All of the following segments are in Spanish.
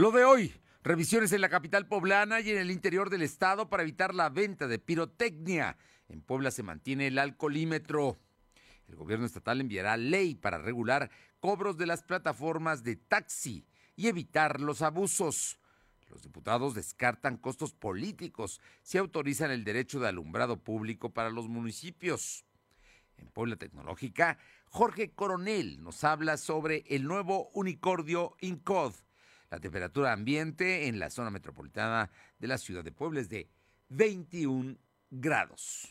Lo de hoy, revisiones en la capital poblana y en el interior del estado para evitar la venta de pirotecnia. En Puebla se mantiene el alcoholímetro. El gobierno estatal enviará ley para regular cobros de las plataformas de taxi y evitar los abusos. Los diputados descartan costos políticos si autorizan el derecho de alumbrado público para los municipios. En Puebla Tecnológica, Jorge Coronel nos habla sobre el nuevo unicordio INCOD la temperatura ambiente en la zona metropolitana de la ciudad de Puebla es de 21 grados.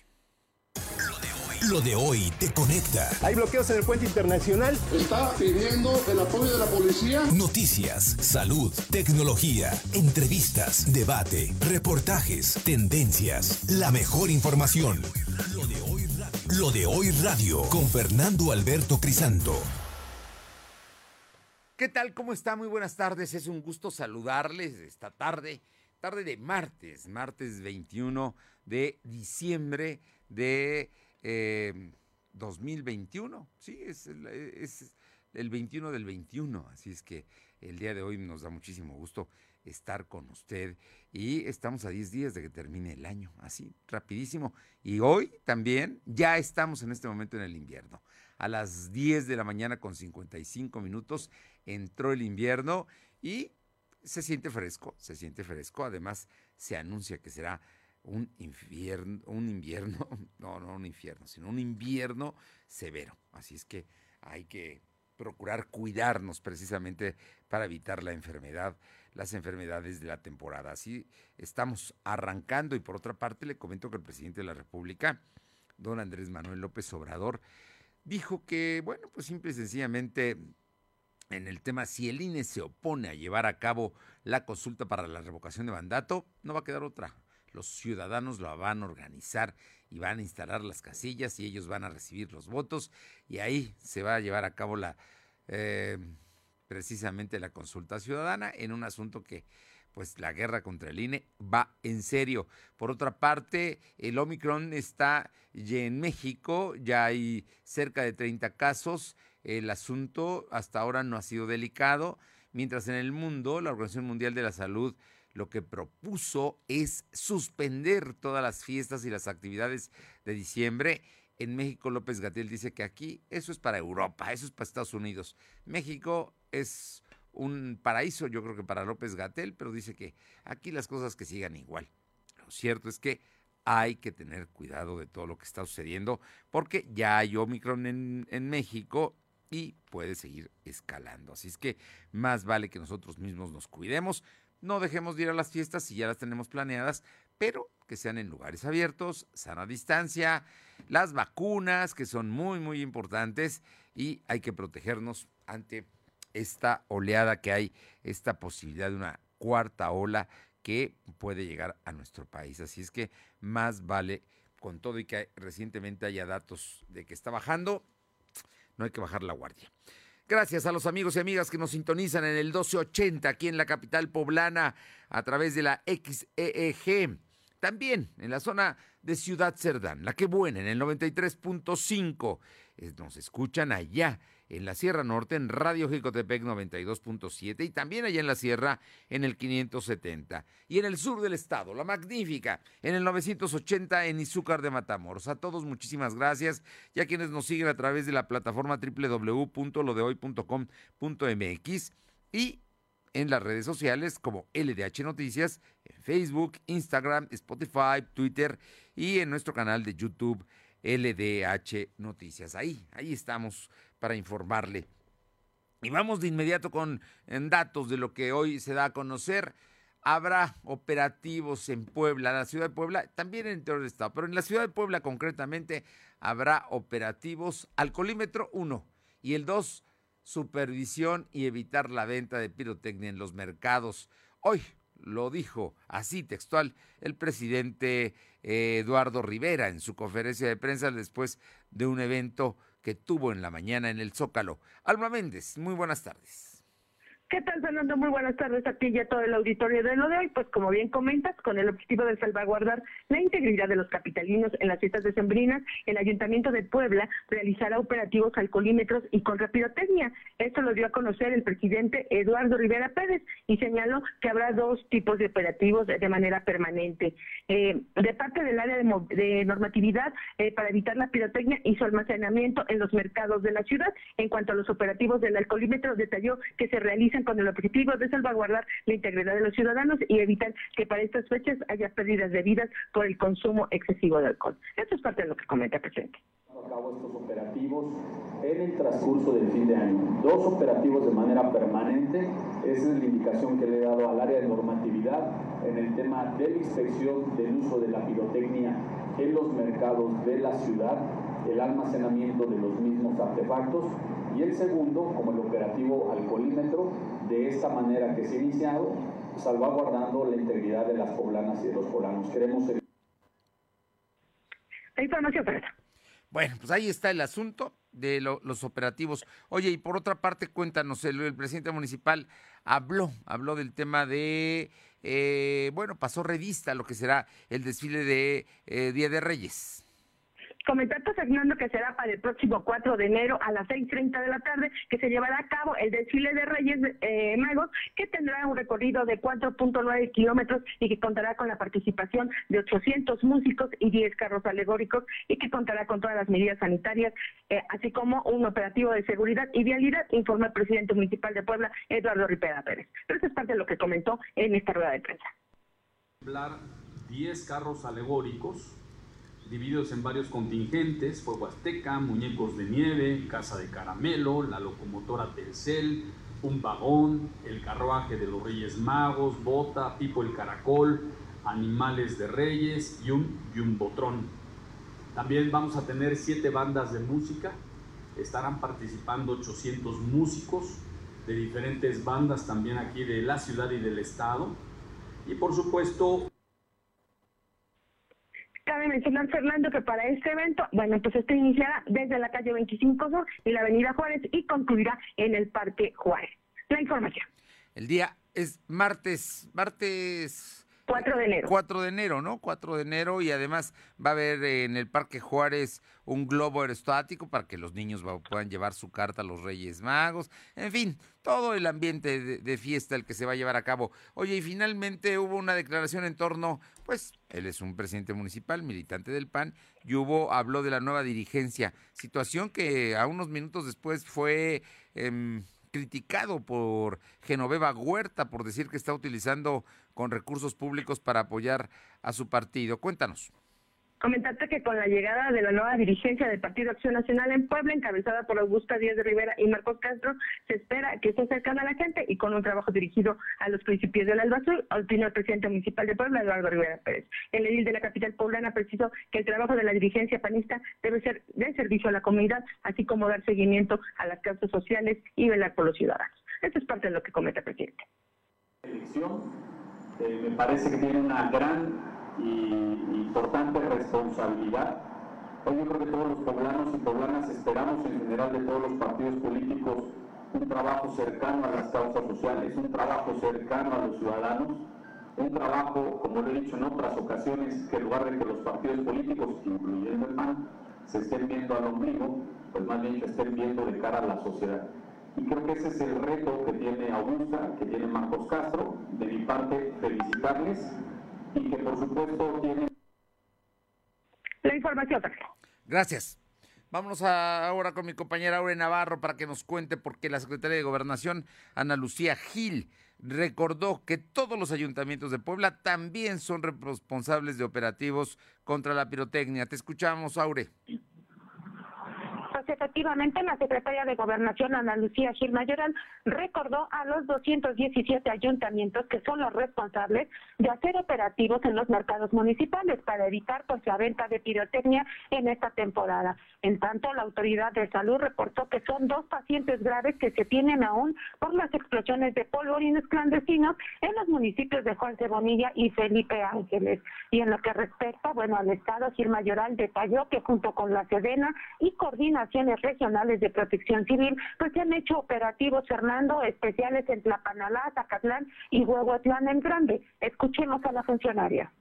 Lo de hoy te conecta. Hay bloqueos en el puente internacional. Está pidiendo el apoyo de la policía. Noticias, salud, tecnología, entrevistas, debate, reportajes, tendencias, la mejor información. Lo de hoy radio. Lo de hoy radio con Fernando Alberto Crisanto. ¿Qué tal? ¿Cómo está? Muy buenas tardes. Es un gusto saludarles esta tarde, tarde de martes, martes 21 de diciembre de 2021. Eh, sí, es el, es el 21 del 21. Así es que el día de hoy nos da muchísimo gusto estar con usted y estamos a 10 días de que termine el año, así, rapidísimo. Y hoy también ya estamos en este momento en el invierno. A las 10 de la mañana con 55 minutos entró el invierno y se siente fresco, se siente fresco. Además, se anuncia que será un invierno, un invierno, no, no un infierno, sino un invierno severo. Así es que hay que procurar cuidarnos precisamente para evitar la enfermedad, las enfermedades de la temporada. Así estamos arrancando y por otra parte le comento que el presidente de la República, don Andrés Manuel López Obrador, dijo que, bueno, pues simple y sencillamente en el tema si el INE se opone a llevar a cabo la consulta para la revocación de mandato, no va a quedar otra. Los ciudadanos la van a organizar y van a instalar las casillas y ellos van a recibir los votos y ahí se va a llevar a cabo la eh, precisamente la consulta ciudadana en un asunto que pues la guerra contra el INE va en serio. Por otra parte, el Omicron está ya en México, ya hay cerca de 30 casos el asunto hasta ahora no ha sido delicado, mientras en el mundo la Organización Mundial de la Salud lo que propuso es suspender todas las fiestas y las actividades de diciembre. En México, López Gatel dice que aquí eso es para Europa, eso es para Estados Unidos. México es un paraíso, yo creo que para López Gatel, pero dice que aquí las cosas que sigan igual. Lo cierto es que hay que tener cuidado de todo lo que está sucediendo, porque ya hay Omicron en, en México y puede seguir escalando. Así es que más vale que nosotros mismos nos cuidemos, no dejemos de ir a las fiestas si ya las tenemos planeadas, pero que sean en lugares abiertos, sana distancia, las vacunas que son muy muy importantes y hay que protegernos ante esta oleada que hay, esta posibilidad de una cuarta ola que puede llegar a nuestro país. Así es que más vale con todo y que recientemente haya datos de que está bajando, no hay que bajar la guardia. Gracias a los amigos y amigas que nos sintonizan en el 1280 aquí en la capital poblana a través de la XEEG. También en la zona de Ciudad Cerdán, la que buena, en el 93.5. Nos escuchan allá en la Sierra Norte en Radio Jicotepec 92.7 y también allá en la Sierra en el 570. Y en el sur del estado, La Magnífica, en el 980 en Izúcar de Matamoros. A todos muchísimas gracias y a quienes nos siguen a través de la plataforma www.lodehoy.com.mx y en las redes sociales como LDH Noticias, en Facebook, Instagram, Spotify, Twitter y en nuestro canal de YouTube LDH Noticias. Ahí, ahí estamos para informarle. Y vamos de inmediato con datos de lo que hoy se da a conocer. Habrá operativos en Puebla, la ciudad de Puebla, también en el interior del estado, pero en la ciudad de Puebla concretamente habrá operativos alcoholímetro 1 y el 2, supervisión y evitar la venta de pirotecnia en los mercados. Hoy lo dijo así textual el presidente eh, Eduardo Rivera en su conferencia de prensa después de un evento que tuvo en la mañana en el Zócalo. Alma Méndez, muy buenas tardes. ¿Qué tal, Fernando? Muy buenas tardes a ti y a todo el auditorio de lo de hoy. Pues como bien comentas, con el objetivo de salvaguardar la integridad de los capitalinos en las fiestas decembrinas, el Ayuntamiento de Puebla realizará operativos alcoholímetros y con rapidotecnia. Esto lo dio a conocer el presidente Eduardo Rivera Pérez y señaló que habrá dos tipos de operativos de manera permanente. Eh, de parte del área de, normatividad eh, para evitar la pirotecnia y su almacenamiento en los mercados de la ciudad. En cuanto a los operativos del alcoholímetro, detalló que se realizan con el objetivo de salvaguardar la integridad de los ciudadanos y evitar que para estas fechas haya pérdidas de vidas por el consumo excesivo de alcohol. Esto es parte de lo que comenta presidente. A cabo estos operativos en el transcurso del fin de año. Dos operativos de manera permanente. Esa es la indicación que le he dado al área de normatividad en el tema de la inspección del uso de la pirotecnia en los mercados de la ciudad, el almacenamiento de los mismos artefactos y el segundo como el operativo alcoholímetro, de esta manera que se ha iniciado, salvaguardando la integridad de las poblanas y de los poblanos. Queremos... La información Bueno, pues ahí está el asunto de los operativos. Oye, y por otra parte, cuéntanos, el, presidente municipal habló, habló del tema de, eh, bueno, pasó revista lo que será el desfile de eh, Día de Reyes. Comentaste, Fernando, que será para el próximo 4 de enero a las 6.30 de la tarde que se llevará a cabo el desfile de Reyes eh, Magos, que tendrá un recorrido de 4.9 kilómetros y que contará con la participación de 800 músicos y 10 carros alegóricos y que contará con todas las medidas sanitarias, eh, así como un operativo de seguridad y vialidad, informa el presidente municipal de Puebla, Eduardo Ripera Pérez. Pero eso es parte de lo que comentó en esta rueda de prensa. 10 carros alegóricos divididos en varios contingentes, Fuego Azteca, Muñecos de Nieve, Casa de Caramelo, la locomotora Telcel, un vagón, el carruaje de los Reyes Magos, Bota, Pipo el Caracol, Animales de Reyes y un Jumbotrón. También vamos a tener siete bandas de música, estarán participando 800 músicos de diferentes bandas también aquí de la ciudad y del estado. Y por supuesto Cabe mencionar, Fernando, que para este evento, bueno, pues este iniciará desde la calle 25 Sur y la avenida Juárez y concluirá en el Parque Juárez. La información. El día es martes, martes 4 de enero. 4 de enero, ¿no? 4 de enero y además va a haber en el Parque Juárez un globo aerostático para que los niños puedan llevar su carta a los Reyes Magos. En fin, todo el ambiente de, fiesta el que se va a llevar a cabo. Oye, y finalmente hubo una declaración en torno, pues, él es un presidente municipal, militante del PAN, y hubo, habló de la nueva dirigencia, situación que a unos minutos después fue... Em, criticado por Genoveva Huerta por decir que está utilizando con recursos públicos para apoyar a su partido. Cuéntanos. Comentarte que con la llegada de la nueva dirigencia del Partido Acción Nacional en Puebla, encabezada por Augusta Díaz de Rivera y Marcos Castro, se espera que esté cercana a la gente y con un trabajo dirigido a los principios del Alba Azul, opinó el presidente municipal de Puebla, Eduardo Rivera Pérez. El edil de la capital poblana precisó que el trabajo de la dirigencia panista debe ser de servicio a la comunidad, así como dar seguimiento a las causas sociales y velar por los ciudadanos. Esto es parte de lo que comenta el presidente. Elección, eh, me parece que tiene una gran y importante responsabilidad. Hoy yo creo que todos los poblanos y poblanas esperamos en general de todos los partidos políticos un trabajo cercano a las causas sociales, un trabajo cercano a los ciudadanos, un trabajo, como lo he dicho en otras ocasiones, que en lugar de que los partidos políticos, incluyendo el PAN, se estén viendo al ombligo, pues más bien que estén viendo de cara a la sociedad. Y creo que ese es el reto que tiene Augusta, que tiene Marcos Castro. De mi parte, felicitarles y que por supuesto tiene la información. Gracias. Vámonos ahora con mi compañera Aure Navarro para que nos cuente por qué la secretaria de Gobernación, Ana Lucía Gil, recordó que todos los ayuntamientos de Puebla también son responsables de operativos contra la pirotecnia. Te escuchamos, Aure efectivamente la secretaria de Gobernación, Ana Lucía Gil Mayoral, recordó a los 217 ayuntamientos que son los responsables de hacer operativos en los mercados municipales para evitar pues la venta de pirotecnia en esta temporada. En tanto, la autoridad de salud reportó que son dos pacientes graves que se tienen aún por las explosiones de polvorines clandestinos en los municipios de Juan Cebonilla y Felipe Ángeles. Y en lo que respecta, bueno, al Estado, Gil Mayoral detalló que junto con la Sedena y Coordinación comisiones regionales de protección civil, pues se han hecho operativos, Fernando, especiales en Tlapanalá, Zacatlán y Huehuetlán en Grande. Escuchemos a la funcionaria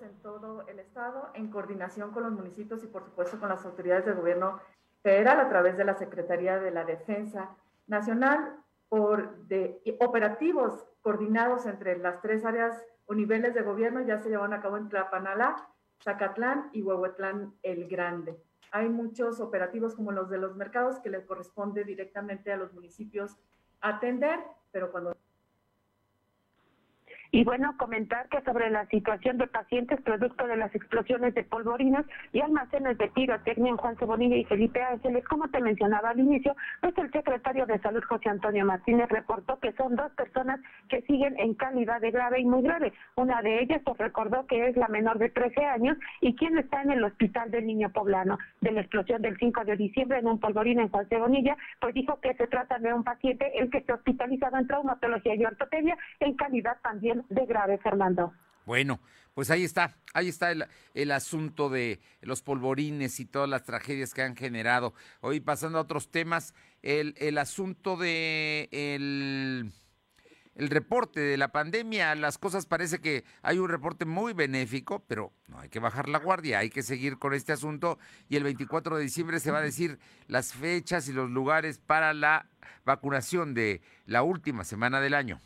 en todo el estado en coordinación con los municipios y por supuesto con las autoridades del gobierno federal a través de la Secretaría de la Defensa Nacional por de operativos coordinados entre las tres áreas o niveles de gobierno ya se llevan a cabo en Tlapanalá, Zacatlán y Huehuetlán el Grande. Hay muchos operativos como los de los mercados que les corresponde directamente a los municipios atender, pero cuando y bueno, comentar que sobre la situación de pacientes producto de las explosiones de polvorinas y almacenes de pirotecnia en Juan Cebonilla y Felipe Ángeles, como te mencionaba al inicio, pues el secretario de Salud José Antonio Martínez reportó que son dos personas que siguen en calidad de grave y muy grave. Una de ellas pues recordó que es la menor de 13 años y quien está en el hospital del niño poblano. De la explosión del 5 de diciembre en un polvorín en Juan Cebonilla, pues dijo que se trata de un paciente el que está hospitalizado en traumatología y ortopedia en calidad también de grave, Fernando. Bueno, pues ahí está, ahí está el, el, asunto de los polvorines y todas las tragedias que han generado. Hoy pasando a otros temas, el, el asunto de el, el reporte de la pandemia, las cosas parece que hay un reporte muy benéfico, pero no hay que bajar la guardia, hay que seguir con este asunto y el 24 de diciembre se va a decir las fechas y los lugares para la vacunación de la última semana del año.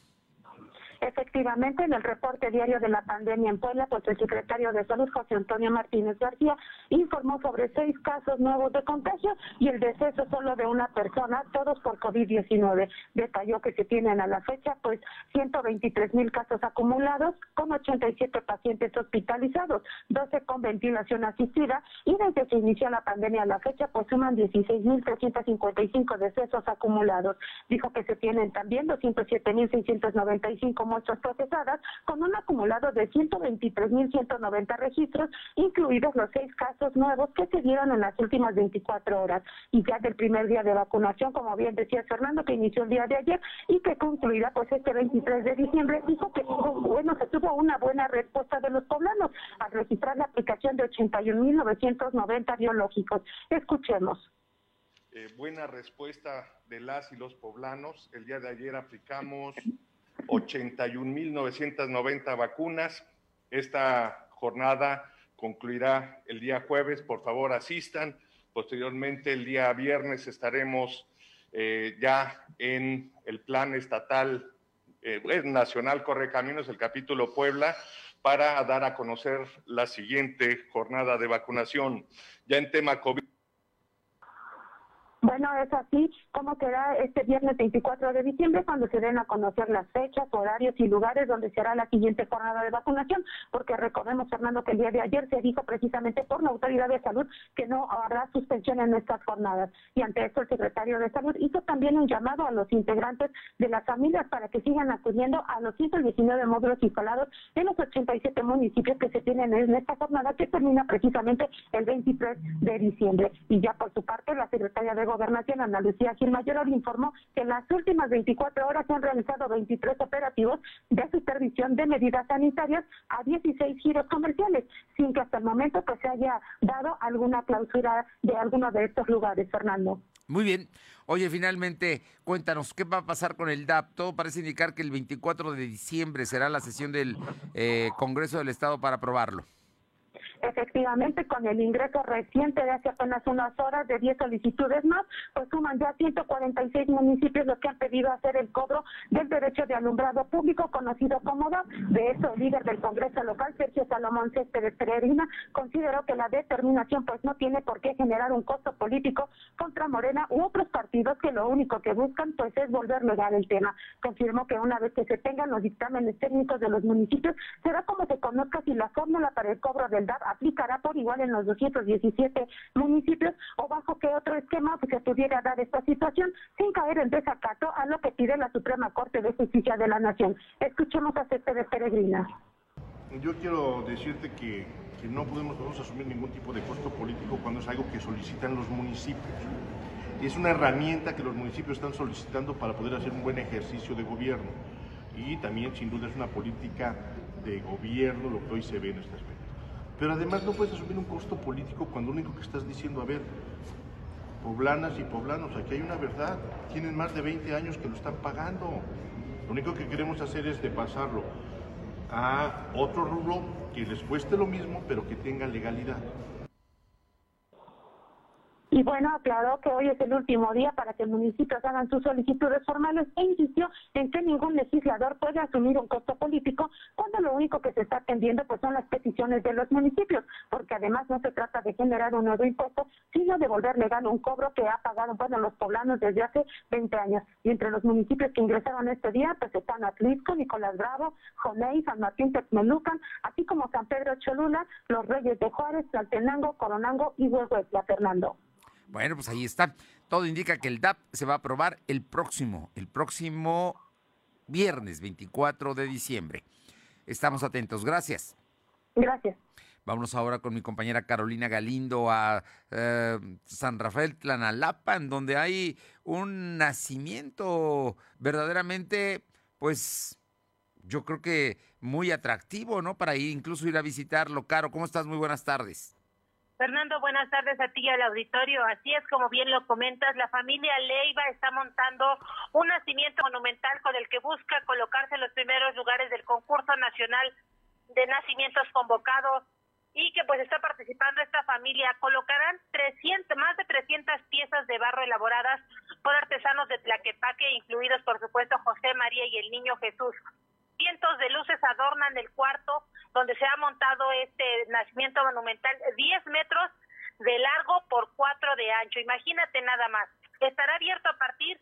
Efectivamente, en el reporte diario de la pandemia en Puebla, pues el secretario de Salud, José Antonio Martínez García, informó sobre seis casos nuevos de contagio y el deceso solo de una persona, todos por COVID-19. Detalló que se tienen a la fecha, pues, 123 mil casos acumulados, con 87 pacientes hospitalizados, 12 con ventilación asistida, y desde que inició la pandemia a la fecha, pues suman 16 mil 355 decesos acumulados. Dijo que se tienen también 207 mil 695 muestras procesadas, con un acumulado de 123.190 registros, incluidos los seis casos nuevos que se dieron en las últimas 24 horas. Y ya del primer día de vacunación, como bien decía Fernando, que inició el día de ayer y que concluirá pues este 23 de diciembre, dijo que bueno, se tuvo una buena respuesta de los poblanos al registrar la aplicación de 81.990 biológicos. Escuchemos. Eh, buena respuesta de las y los poblanos. El día de ayer aplicamos 81.990 vacunas. Esta jornada concluirá el día jueves. Por favor, asistan. Posteriormente, el día viernes estaremos eh, ya en el plan estatal eh, nacional Corre Caminos, el capítulo Puebla, para dar a conocer la siguiente jornada de vacunación. Ya en tema COVID. Bueno, es así como será este viernes 24 de diciembre cuando se den a conocer las fechas, horarios y lugares donde será la siguiente jornada de vacunación, porque recordemos, Fernando, que el día de ayer se dijo precisamente por la Autoridad de Salud que no habrá suspensión en estas jornadas. Y ante esto el secretario de Salud hizo también un llamado a los integrantes de las familias para que sigan acudiendo a los 119 módulos instalados en los 87 municipios que se tienen en esta jornada que termina precisamente el 23 de diciembre. Y ya por su parte, la secretaria de Gobernación, Ana Lucía Gil Mayor, informó que en las últimas 24 horas se han realizado 23 operativos de supervisión de medidas sanitarias a 16 giros comerciales, sin que hasta el momento pues se haya dado alguna clausura de alguno de estos lugares, Fernando. Muy bien. Oye, finalmente, cuéntanos, ¿qué va a pasar con el DAP? Todo parece indicar que el 24 de diciembre será la sesión del eh, Congreso del Estado para aprobarlo. Efectivamente, con el ingreso reciente de hace apenas unas horas de 10 solicitudes más, pues suman ya 146 municipios los que han pedido hacer el cobro del derecho de alumbrado público conocido como DAP. De eso, el líder del Congreso local, Sergio Salomón Céspedes Peregrina, consideró que la determinación pues no tiene por qué generar un costo político contra Morena u otros partidos que lo único que buscan pues es volver legal el tema. Confirmó que una vez que se tengan los dictámenes técnicos de los municipios, será como se conozca si la fórmula para el cobro del DAP aplicará por igual en los 217 municipios o bajo qué otro esquema se pudiera dar esta situación sin caer en desacato a lo que pide la Suprema Corte de Justicia de la Nación. Escuchemos a de Peregrina. Yo quiero decirte que, que no podemos asumir ningún tipo de costo político cuando es algo que solicitan los municipios. Es una herramienta que los municipios están solicitando para poder hacer un buen ejercicio de gobierno. Y también, sin duda, es una política de gobierno lo que hoy se ve en estas Pero además no puedes asumir un costo político cuando lo único que estás diciendo, a ver, poblanas y poblanos, aquí hay una verdad. Tienen más de 20 años que lo están pagando. Lo único que queremos hacer es de pasarlo a otro rubro que les cueste lo mismo, pero que tenga legalidad. Y bueno, aclaró que hoy es el último día para que municipios hagan sus solicitudes formales e insistió en que ningún legislador puede asumir un costo político cuando lo único que se está atendiendo pues son las peticiones de los municipios, porque además no se trata de generar un nuevo impuesto, sino de volver legal un cobro que ha pagado bueno los poblanos desde hace 20 años. Y entre los municipios que ingresaron este día pues están Atlisco, Nicolás Bravo, Jonei, San Martín Texmelucan, así como San Pedro Cholula, Los Reyes de Juárez, Tlaltenango, Coronango y Huehuetla, Fernando. Bueno, pues ahí está. Todo indica que el DAP se va a aprobar el próximo, el próximo viernes 24 de diciembre. Estamos atentos. Gracias. Gracias. Vámonos ahora con mi compañera Carolina Galindo a eh, San Rafael Tlanalapan, donde hay un nacimiento verdaderamente, pues, yo creo que muy atractivo, ¿no? Para ir, incluso ir a visitarlo. Caro, ¿cómo estás? Muy buenas tardes. Fernando, buenas tardes a ti y al auditorio. Así es como bien lo comentas, la familia Leiva está montando un nacimiento monumental con el que busca colocarse en los primeros lugares del concurso nacional de nacimientos convocados y que pues está participando esta familia. Colocarán 300, más de 300 piezas de barro elaboradas por artesanos de Tlaquepaque, incluidos por supuesto José María y el Niño Jesús. Cientos de luces adornan el cuarto donde se ha montado este nacimiento monumental, 10 metros de largo por 4 de ancho. Imagínate nada más. Estará abierto a partir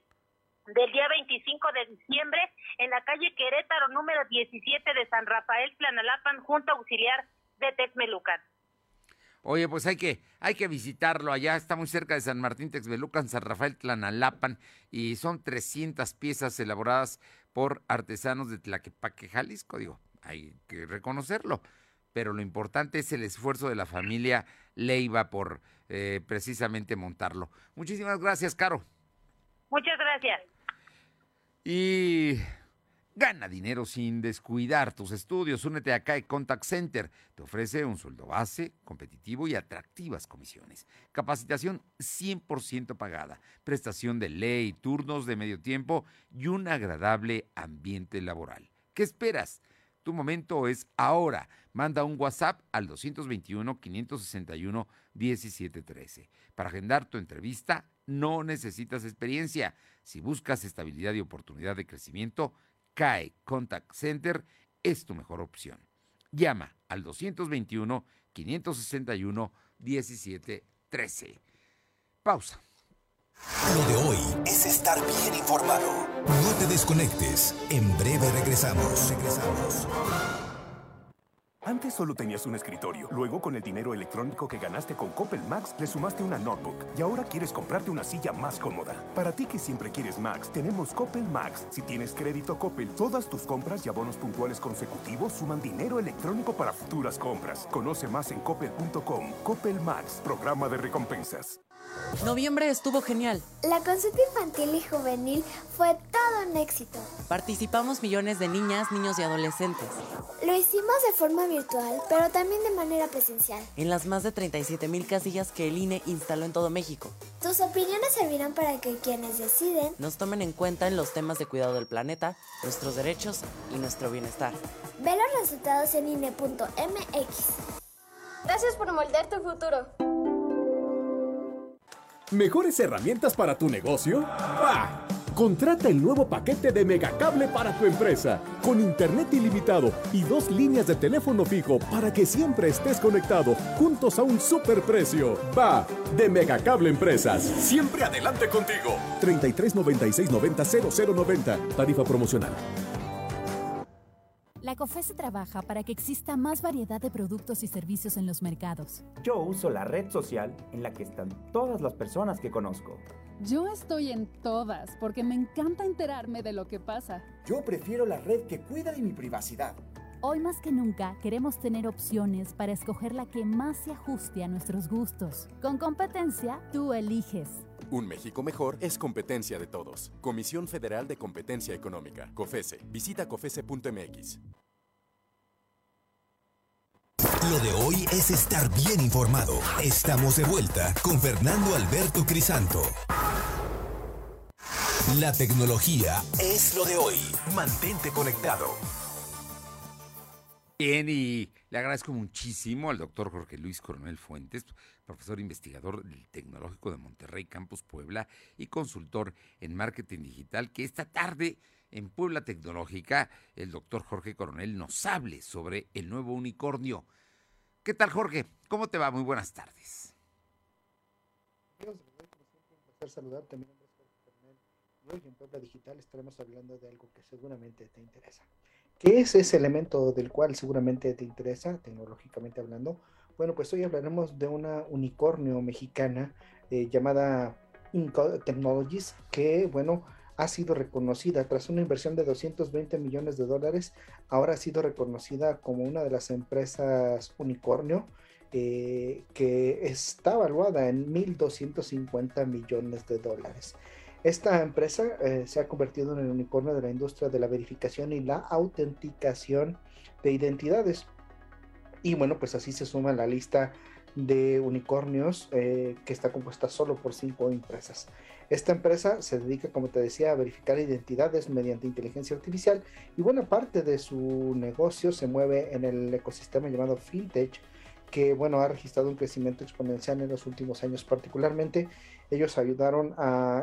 del día 25 de diciembre en la calle Querétaro número 17 de San Rafael Planalapan junto auxiliar de Texmelucan. Oye, pues hay que, hay que visitarlo allá, está muy cerca de San Martín Texmelucan, San Rafael Tlanalapan, y son 300 piezas elaboradas por artesanos de Tlaquepaque, Jalisco, digo, hay que reconocerlo, pero lo importante es el esfuerzo de la familia Leiva por eh, precisamente montarlo. Muchísimas gracias, Caro. Muchas gracias. Y Gana dinero sin descuidar tus estudios. Únete a CAE Contact Center. Te ofrece un sueldo base, competitivo y atractivas comisiones. Capacitación 100% pagada. Prestación de ley, turnos de medio tiempo y un agradable ambiente laboral. ¿Qué esperas? Tu momento es ahora. Manda un WhatsApp al 221-561-1713. Para agendar tu entrevista no necesitas experiencia. Si buscas estabilidad y oportunidad de crecimiento, CAE Contact Center es tu mejor opción. Llama al 221-561-1713. Pausa. Lo de hoy es estar bien informado. No te desconectes. En breve regresamos. Regresamos. Antes solo tenías un escritorio. Luego, con el dinero electrónico que ganaste con Coppel Max, le sumaste una notebook. Y ahora quieres comprarte una silla más cómoda. Para ti que siempre quieres Max, tenemos Coppel Max. Si tienes crédito Coppel, todas tus compras y abonos puntuales consecutivos suman dinero electrónico para futuras compras. Conoce más en coppel.com. Coppel Max, programa de recompensas. Noviembre estuvo genial. La consulta infantil y juvenil fue todo un éxito. Participamos millones de niñas, niños y adolescentes. Lo hicimos de forma virtual, pero también de manera presencial. En las más de 37 mil casillas que el INE instaló en todo México. Tus opiniones servirán para que quienes deciden nos tomen en cuenta en los temas de cuidado del planeta, nuestros derechos y nuestro bienestar. Ve los resultados en INE.mx. Gracias por moldear tu futuro. ¿Mejores herramientas para tu negocio? ¡Bah! Contrata el nuevo paquete de Megacable para tu empresa, con internet ilimitado y dos líneas de teléfono fijo para que siempre estés conectado, juntos a un superprecio. Va, de Megacable Empresas. Siempre adelante contigo. 33 96 90 0090. Tarifa promocional. La COFESE trabaja para que exista más variedad de productos y servicios en los mercados. Yo uso la red social en la que están todas las personas que conozco. Yo estoy en todas porque me encanta enterarme de lo que pasa. Yo prefiero la red que cuida de mi privacidad. Hoy más que nunca queremos tener opciones para escoger la que más se ajuste a nuestros gustos. Con competencia, tú eliges. Un México mejor es competencia de todos. Comisión Federal de Competencia Económica. COFESE. Visita COFESE.mx. Lo de hoy es estar bien informado. Estamos de vuelta con Fernando Alberto Crisanto. La tecnología es lo de hoy. Mantente conectado. Bien, y le agradezco muchísimo al doctor Jorge Luis Coronel Fuentes, profesor investigador del Tecnológico de Monterrey, Campus Puebla, y consultor en marketing digital, que esta tarde en Puebla Tecnológica, el doctor Jorge Coronel nos hable sobre el nuevo unicornio. ¿Qué tal, Jorge? ¿Cómo te va? Muy buenas tardes. Un placer saludarte. Hoy en Puebla Digital estaremos hablando de algo que seguramente te interesa. ¿Qué es ese elemento del cual seguramente te interesa, tecnológicamente hablando? Bueno, pues hoy hablaremos de una unicornio mexicana eh, llamada Inco Technologies, que, bueno, ha sido reconocida tras una inversión de 220 millones de dólares, ahora ha sido reconocida como una de las empresas unicornio eh, que está valuada en 1.250 millones de dólares. Esta empresa eh, se ha convertido en el unicornio de la industria de la verificación y la autenticación de identidades. Y bueno, pues así se suma la lista de unicornios eh, que está compuesta solo por cinco empresas. Esta empresa se dedica, como te decía, a verificar identidades mediante inteligencia artificial y buena parte de su negocio se mueve en el ecosistema llamado FinTech, que bueno, ha registrado un crecimiento exponencial en los últimos años particularmente ellos ayudaron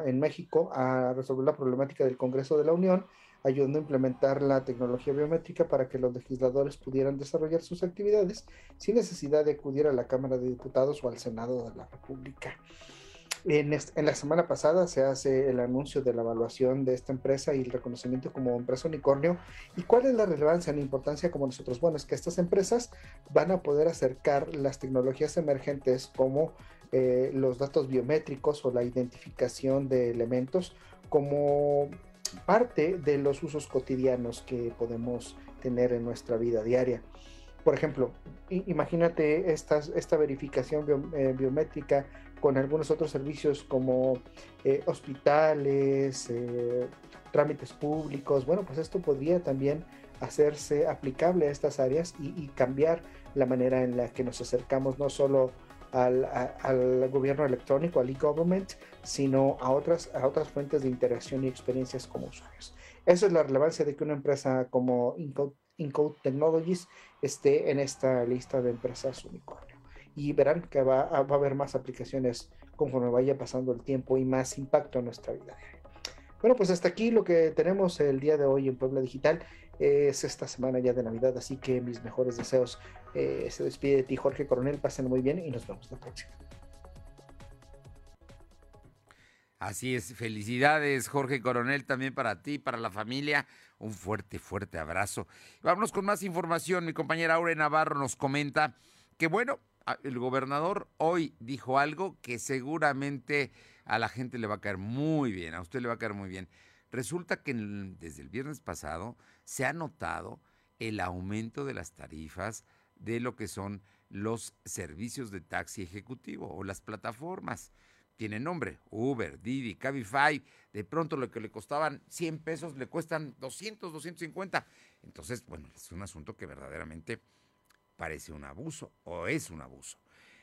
en México a resolver la problemática del Congreso de la Unión, ayudando a implementar la tecnología biométrica para que los legisladores pudieran desarrollar sus actividades sin necesidad de acudir a la Cámara de Diputados o al Senado de la República. En, la semana pasada se hace el anuncio de la evaluación de esta empresa y el reconocimiento como empresa unicornio. ¿Y cuál es la relevancia, la importancia como nosotros? Bueno, es que estas empresas van a poder acercar las tecnologías emergentes como eh, los datos biométricos o la identificación de elementos como parte de los usos cotidianos que podemos tener en nuestra vida diaria. Por ejemplo, imagínate esta verificación eh, biométrica con algunos otros servicios como eh, hospitales, trámites públicos. Bueno, pues esto podría también hacerse aplicable a estas áreas y, y, cambiar la manera en la que nos acercamos no solo al, gobierno electrónico, al e-government, sino a otras, a otras fuentes de interacción y experiencias como usuarios. Esa es la relevancia de que una empresa como Encode, Technologies esté en esta lista de empresas unicornio. Y verán que va, va a haber más aplicaciones conforme vaya pasando el tiempo y más impacto en nuestra vida Bueno, pues hasta aquí lo que tenemos el día de hoy en Puebla Digital. Es esta semana ya de Navidad, así que mis mejores deseos. Eh, se despide de ti, Jorge Coronel. Pasen muy bien y nos vemos la próxima. Así es, felicidades Jorge Coronel también para ti, para la familia. Un fuerte, fuerte abrazo. Vámonos con más información. Mi compañera Aure Navarro nos comenta que bueno, el gobernador hoy dijo algo que seguramente a la gente le va a caer muy bien, a usted le va a caer muy bien. Resulta que desde el viernes pasado se ha notado el aumento de las tarifas de lo que son los servicios de taxi ejecutivo o las plataformas. Tienen nombre, Uber, Didi, Cabify. De pronto lo que le costaban 100 pesos le cuestan 200, 250. Entonces, bueno, es un asunto que verdaderamente parece un abuso o es un abuso.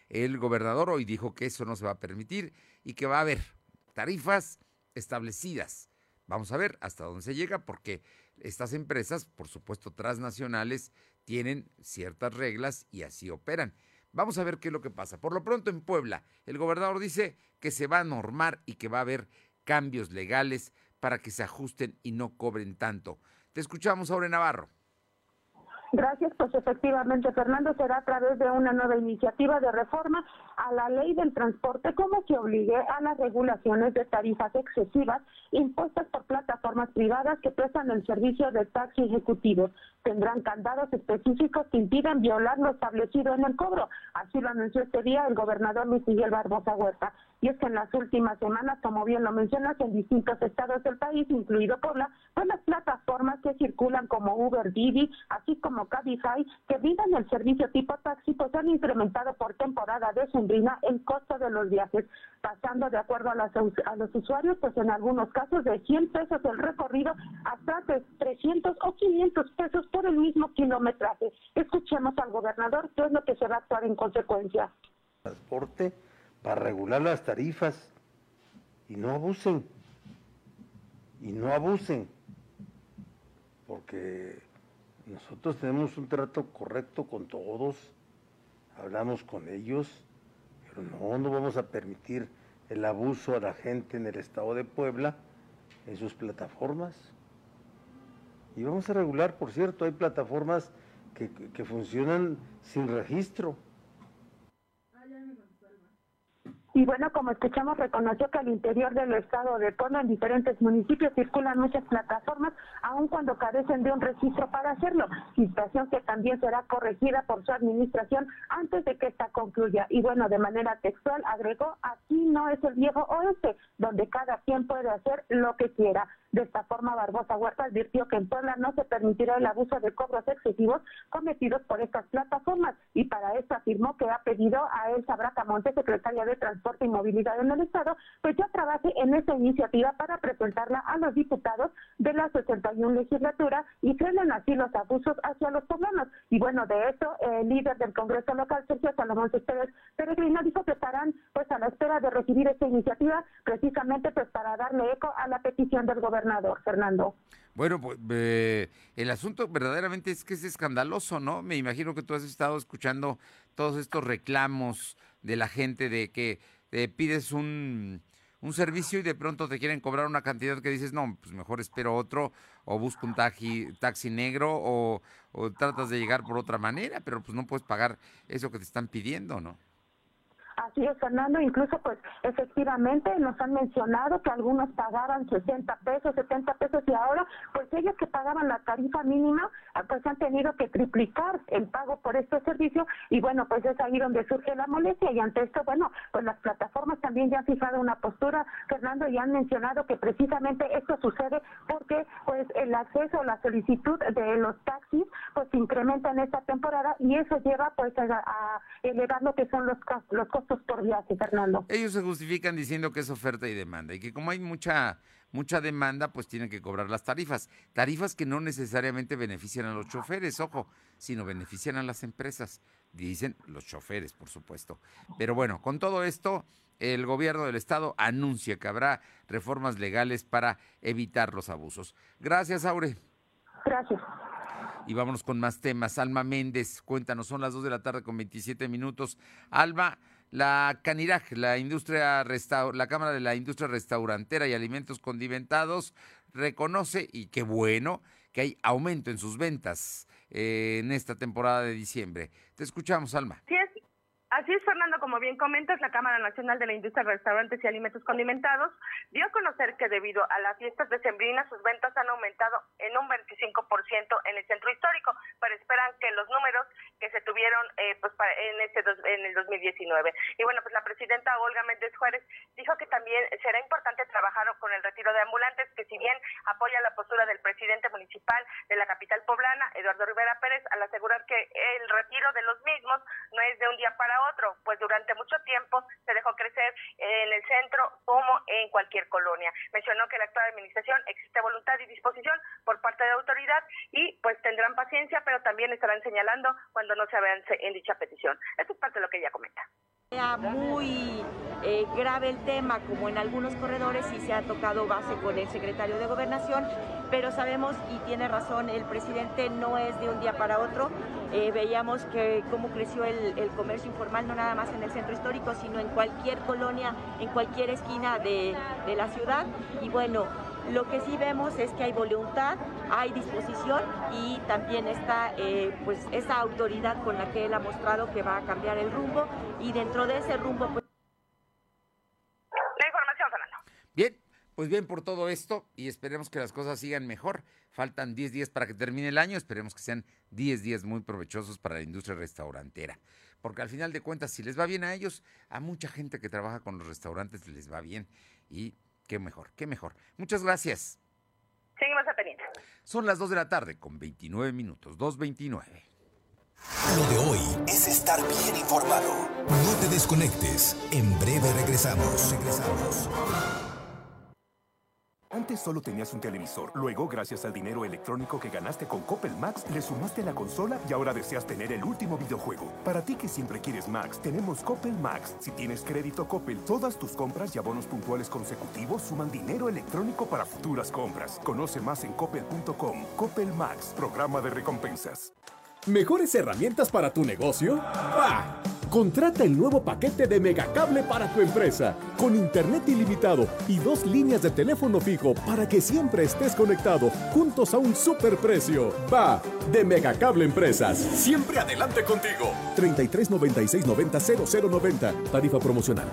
El gobernador hoy dijo que eso no se va a permitir y que va a haber tarifas establecidas Vamos a ver hasta dónde se llega, porque estas empresas, por supuesto transnacionales, tienen ciertas reglas y así operan. Vamos a ver qué es lo que pasa. Por lo pronto en Puebla, el gobernador dice que se va a normar y que va a haber cambios legales para que se ajusten y no cobren tanto. Te escuchamos en Navarro. Gracias, pues efectivamente, Fernando, será a través de una nueva iniciativa de reforma a la ley del transporte como que obligue a las regulaciones de tarifas excesivas impuestas por plataformas privadas que prestan el servicio de taxi ejecutivo. Tendrán candados específicos que impiden violar lo establecido en el cobro. Así lo anunció este día el gobernador Luis Miguel Barbosa Huerta. Y es que en las últimas semanas, como bien lo mencionas, en distintos estados del país, incluido Puebla, pues las plataformas que circulan como Uber, Didi, así como Cabify, que brindan el servicio tipo taxi, pues han incrementado por temporada de el costo de los viajes, pasando de acuerdo a, a los usuarios, pues en algunos casos de 100 pesos el recorrido hasta de 300 o 500 pesos por el mismo kilometraje. Escuchemos al gobernador qué es lo que se va a actuar en consecuencia. Transporte para regular las tarifas. Y no abusen, y no abusen, porque nosotros tenemos un trato correcto con todos, hablamos con ellos, pero no, no vamos a permitir el abuso a la gente en el estado de Puebla en sus plataformas. Y vamos a regular, por cierto, hay plataformas que, que funcionan sin registro. Y bueno, como escuchamos, reconoció que al interior del estado de Puebla, en diferentes municipios, circulan muchas plataformas, aun cuando carecen de un registro para hacerlo, situación que también será corregida por su administración antes de que esta concluya. Y bueno, de manera textual agregó, aquí no es el viejo oeste, donde cada quien puede hacer lo que quiera. De esta forma, Barbosa Huerta advirtió que en Puebla no se permitirá el abuso de cobros excesivos cometidos por estas plataformas y para esto afirmó que ha pedido a Elsa Bracamonte, secretaria de Transporte y Movilidad en el Estado, pues ya trabaje en esta iniciativa para presentarla a los diputados de la 61 legislatura y frenen así los abusos hacia los poblanos. Y bueno, de eso, el líder del Congreso local, Sergio Salomón Céspedes Peregrino, dijo que estarán pues a la espera de recibir esta iniciativa precisamente pues para darle eco a la petición del Fernando. Bueno, pues el asunto verdaderamente es que es escandaloso, ¿no? Me imagino que tú has estado escuchando todos estos reclamos de la gente de que pides un, un, servicio y de pronto te quieren cobrar una cantidad que dices, no, pues mejor espero otro, o busco un taxi, taxi negro, o, o tratas de llegar por otra manera, pero pues no puedes pagar eso que te están pidiendo, ¿no? Así es, Fernando. Incluso, pues, efectivamente nos han mencionado que algunos pagaban 60 pesos, 70 pesos y ahora, pues, ellos que pagaban la tarifa mínima, ah, pues, han tenido que triplicar el pago por este servicio y, bueno, pues, es ahí donde surge la molestia y ante esto, bueno, pues, las plataformas también ya han fijado una postura, Fernando, y han mencionado que precisamente esto sucede porque, pues, el acceso, la solicitud de los taxis, pues, incrementa en esta temporada y eso lleva, pues, a, elevar lo que son los, los costos por viaje, Fernando. Ellos se justifican diciendo que es oferta y demanda y que como hay mucha mucha demanda, pues tienen que cobrar las tarifas. Tarifas que no necesariamente benefician a los choferes, ojo, sino benefician a las empresas. Dicen los choferes, por supuesto. Pero bueno, con todo esto, el gobierno del estado anuncia que habrá reformas legales para evitar los abusos. Gracias, Aure. Gracias. Y vámonos con más temas. Alma Méndez, cuéntanos, son las 2 de la tarde con 27 minutos. Alma, la Canirac, la industria la Cámara de la Industria Restaurantera y Alimentos Condimentados, reconoce, y qué bueno, que hay aumento en sus ventas eh, en esta temporada de diciembre. Te escuchamos, Alma. Sí, Así es, Fernando, como bien comentas, la Cámara Nacional de la Industria de Restaurantes y Alimentos Condimentados dio a conocer que debido a las fiestas decembrinas sus ventas han aumentado en un 25% en el centro histórico, pero esperan que los números que se tuvieron eh, pues en este en el 2019. Y bueno, pues la presidenta Olga Méndez Juárez dijo que también será importante trabajar con el retiro de ambulantes, que si bien apoya la postura del presidente municipal de la capital poblana, Eduardo Rivera Pérez, al asegurar que el retiro de los mismos no es de un día para otro, pues durante mucho tiempo se dejó crecer en el centro como en cualquier colonia. Mencionó que la actual administración existe voluntad y disposición por parte de la autoridad y pues tendrán paciencia, pero también estarán señalando cuando no se avance en dicha petición. Esto es parte de lo que ella comenta. Muy eh, grave el tema, como en algunos corredores, y se ha tocado base con el secretario de Gobernación, pero sabemos, y tiene razón, el presidente no es de un día para otro. Eh, veíamos que cómo creció el, comercio informal, no nada más en el centro histórico, sino en cualquier colonia, en cualquier esquina de, de la ciudad. Y bueno, lo que sí vemos es que hay voluntad, hay disposición y también está eh, pues esa autoridad con la que él ha mostrado que va a cambiar el rumbo y dentro de ese rumbo pues... La información, Fernando. Bien, pues bien por todo esto y esperemos que las cosas sigan mejor. Faltan 10 días para que termine el año, esperemos que sean 10 días muy provechosos para la industria restaurantera. Porque al final de cuentas, si les va bien a ellos, a mucha gente que trabaja con los restaurantes les va bien. Y Qué mejor, qué mejor. Muchas gracias. Seguimos a pendiente. Son las 2 de la tarde con 29 minutos, 2.29. Lo de hoy es estar bien informado. No te desconectes. En breve regresamos. Regresamos. Antes solo tenías un televisor. Luego, gracias al dinero electrónico que ganaste con Coppel Max, le sumaste la consola y ahora deseas tener el último videojuego. Para ti que siempre quieres Max, tenemos Coppel Max. Si tienes crédito Coppel, todas tus compras y abonos puntuales consecutivos suman dinero electrónico para futuras compras. Conoce más en coppel.com. Coppel Max, programa de recompensas. ¿Mejores herramientas para tu negocio? ¡Bah! Contrata el nuevo paquete de Megacable para tu empresa, con internet ilimitado y dos líneas de teléfono fijo para que siempre estés conectado, juntos a un superprecio. Va, de Megacable Empresas. Siempre adelante contigo. 33 96 90 0090. Tarifa promocional.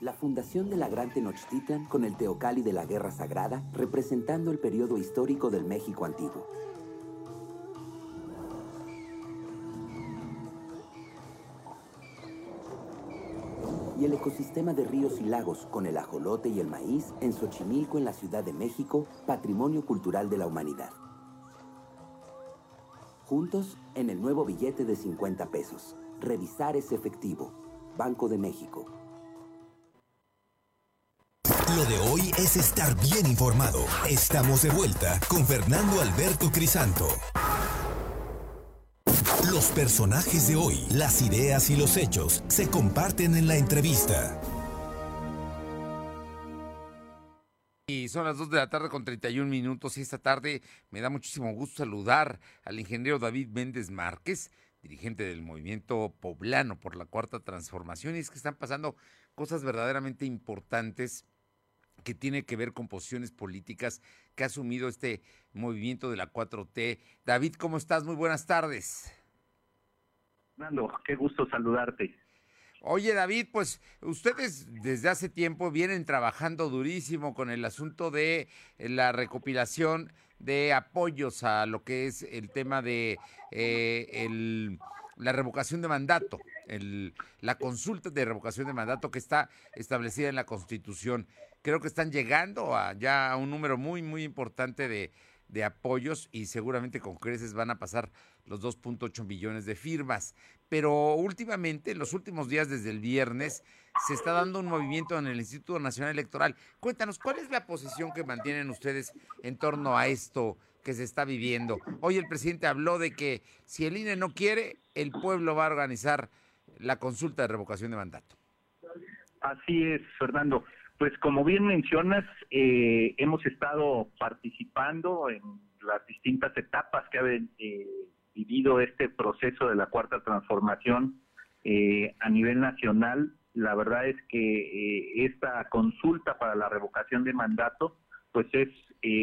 La fundación de la Gran Tenochtitlan con el Teocali de la Guerra Sagrada, representando el periodo histórico del México antiguo. Y el ecosistema de ríos y lagos con el ajolote y el maíz en Xochimilco, en la Ciudad de México, Patrimonio Cultural de la Humanidad. Juntos en el nuevo billete de 50 pesos. Revisar ese efectivo. Banco de México. Lo de hoy es estar bien informado. Estamos de vuelta con Fernando Alberto Crisanto. Los personajes de hoy, las ideas y los hechos se comparten en la entrevista. Y son las 2 de la tarde con 31 minutos y esta tarde me da muchísimo gusto saludar al ingeniero David Méndez Márquez, dirigente del movimiento poblano por la cuarta transformación. Y es que están pasando cosas verdaderamente importantes que tiene que ver con posiciones políticas que ha asumido este movimiento de la 4T. David, ¿cómo estás? Muy buenas tardes. Fernando, qué gusto saludarte. Oye, David, pues ustedes desde hace tiempo vienen trabajando durísimo con el asunto de la recopilación de apoyos a lo que es el tema de eh, la revocación de mandato, la consulta de revocación de mandato que está establecida en la Constitución. Creo que están llegando a ya a un número muy, muy importante de, de apoyos y seguramente con creces van a pasar los 2.8 millones de firmas. Pero últimamente, en los últimos días desde el viernes, se está dando un movimiento en el Instituto Nacional Electoral. Cuéntanos, ¿cuál es la posición que mantienen ustedes en torno a esto que se está viviendo? Hoy el presidente habló de que si el INE no quiere, el pueblo va a organizar la consulta de revocación de mandato. Así es, Fernando. Pues como bien mencionas, eh, hemos estado participando en las distintas etapas que ha eh, vivido este proceso de la cuarta transformación eh, a nivel nacional. La verdad es que esta consulta para la revocación de mandato, pues es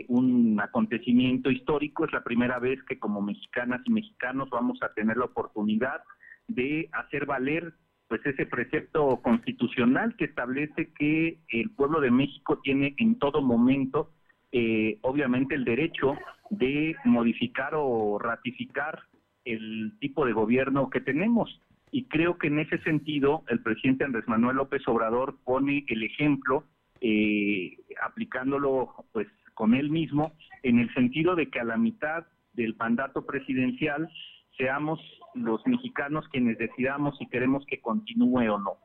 un acontecimiento histórico. Es la primera vez que como mexicanas y mexicanos vamos a tener la oportunidad de hacer valer pues ese precepto constitucional que establece que el pueblo de México tiene en todo momento eh, obviamente el derecho de modificar o ratificar el tipo de gobierno que tenemos. Y creo que en ese sentido el presidente Andrés Manuel López Obrador pone el ejemplo, eh, aplicándolo pues con él mismo, en el sentido de que a la mitad del mandato presidencial seamos los mexicanos quienes decidamos si queremos que continúe o no.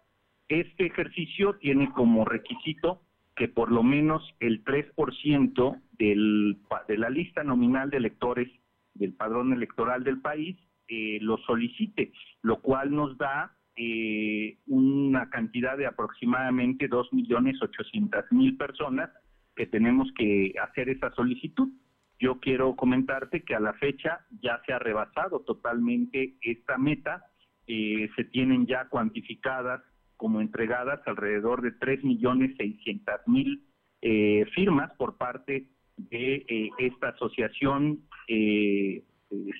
Este ejercicio tiene como requisito que por lo menos el 3% del, de la lista nominal de electores del padrón electoral del país eh, lo solicite, lo cual nos da eh, una cantidad de aproximadamente 2.800.000 personas que tenemos que hacer esa solicitud. Yo quiero comentarte que a la fecha ya se ha rebasado totalmente esta meta, eh, se tienen ya cuantificadas como entregadas alrededor de 3.600.000 eh, firmas por parte de eh, esta asociación eh,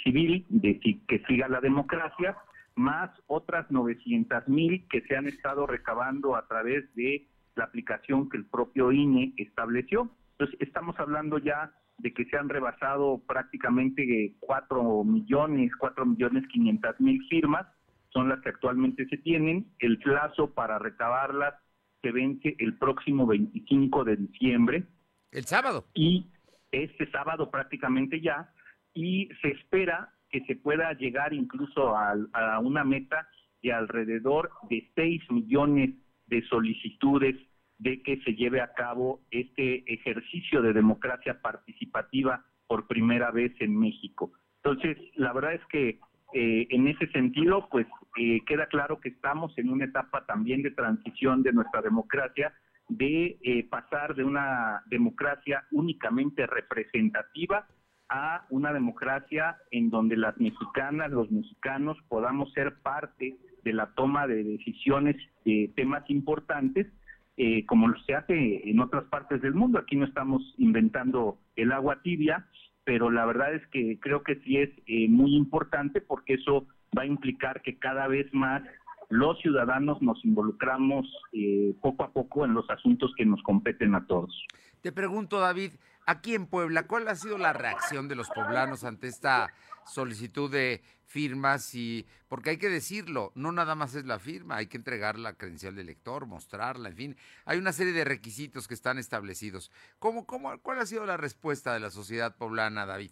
civil de que siga la democracia, más otras 900.000 que se han estado recabando a través de la aplicación que el propio INE estableció. Entonces, estamos hablando ya de que se han rebasado prácticamente 4 millones, 4 millones 500 mil firmas, son las que actualmente se tienen. El plazo para recabarlas se vence el próximo 25 de diciembre. El sábado. Y este sábado prácticamente ya. Y se espera que se pueda llegar incluso a, a una meta de alrededor de 6 millones de solicitudes de que se lleve a cabo este ejercicio de democracia participativa por primera vez en México. Entonces, la verdad es que eh, en ese sentido, pues eh, queda claro que estamos en una etapa también de transición de nuestra democracia, de eh, pasar de una democracia únicamente representativa a una democracia en donde las mexicanas, los mexicanos podamos ser parte de la toma de decisiones de temas importantes, como se hace en otras partes del mundo. Aquí no estamos inventando el agua tibia, pero la verdad es que creo que sí es eh, muy importante porque eso va a implicar que cada vez más los ciudadanos nos involucramos eh, poco a poco en los asuntos que nos competen a todos. Te pregunto, David, aquí en Puebla, ¿cuál ha sido la reacción de los poblanos ante esta solicitud de firmas y porque hay que decirlo, no nada más es la firma, hay que entregar la credencial de elector, mostrarla, en fin, hay una serie de requisitos que están establecidos. ¿Cómo, cómo, ¿Cuál ha sido la respuesta de la sociedad poblana, David?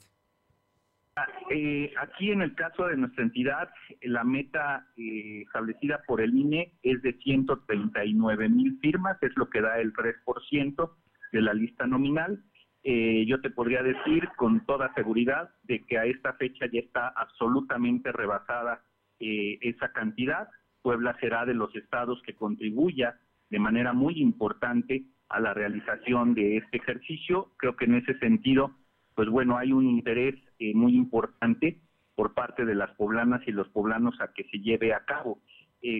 Eh, aquí en el caso de nuestra entidad, la meta eh, establecida por el INE es de 139 mil firmas, es lo que da el 3% de la lista nominal. Eh, yo te podría decir con toda seguridad de que a esta fecha ya está absolutamente rebasada eh, esa cantidad. Puebla será de los estados que contribuya de manera muy importante a la realización de este ejercicio. Creo que en ese sentido, pues bueno, hay un interés eh, muy importante por parte de las poblanas y los poblanos a que se lleve a cabo.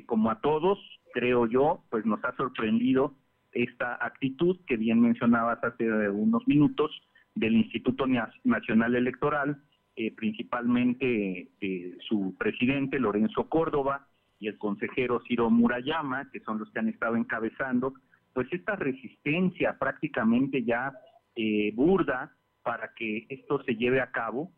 como a todos, creo yo, pues nos ha sorprendido esta actitud que bien mencionabas hace unos minutos del Instituto Nacional Electoral, eh, principalmente eh, su presidente Lorenzo Córdoba y el consejero Ciro Murayama, que son los que han estado encabezando, pues esta resistencia prácticamente ya eh, burda para que esto se lleve a cabo.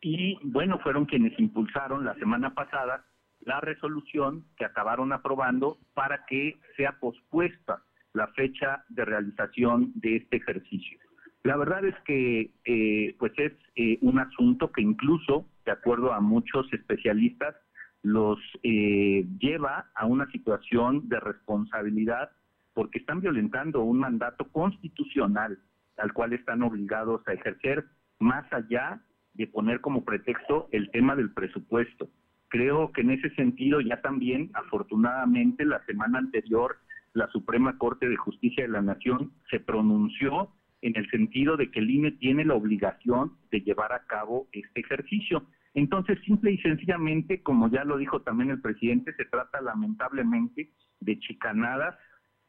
Y bueno, fueron quienes impulsaron la semana pasada la resolución que acabaron aprobando para que sea pospuesta la fecha de realización de este ejercicio. La verdad es que eh, pues es eh, un asunto que incluso, de acuerdo a muchos especialistas, los eh, lleva a una situación de responsabilidad porque están violentando un mandato constitucional al cual están obligados a ejercer más allá de poner como pretexto el tema del presupuesto. Creo que en ese sentido ya también, afortunadamente, la semana anterior la Suprema Corte de Justicia de la Nación se pronunció en el sentido de que el INE tiene la obligación de llevar a cabo este ejercicio. Entonces, simple y sencillamente, como ya lo dijo también el presidente, se trata lamentablemente de chicanadas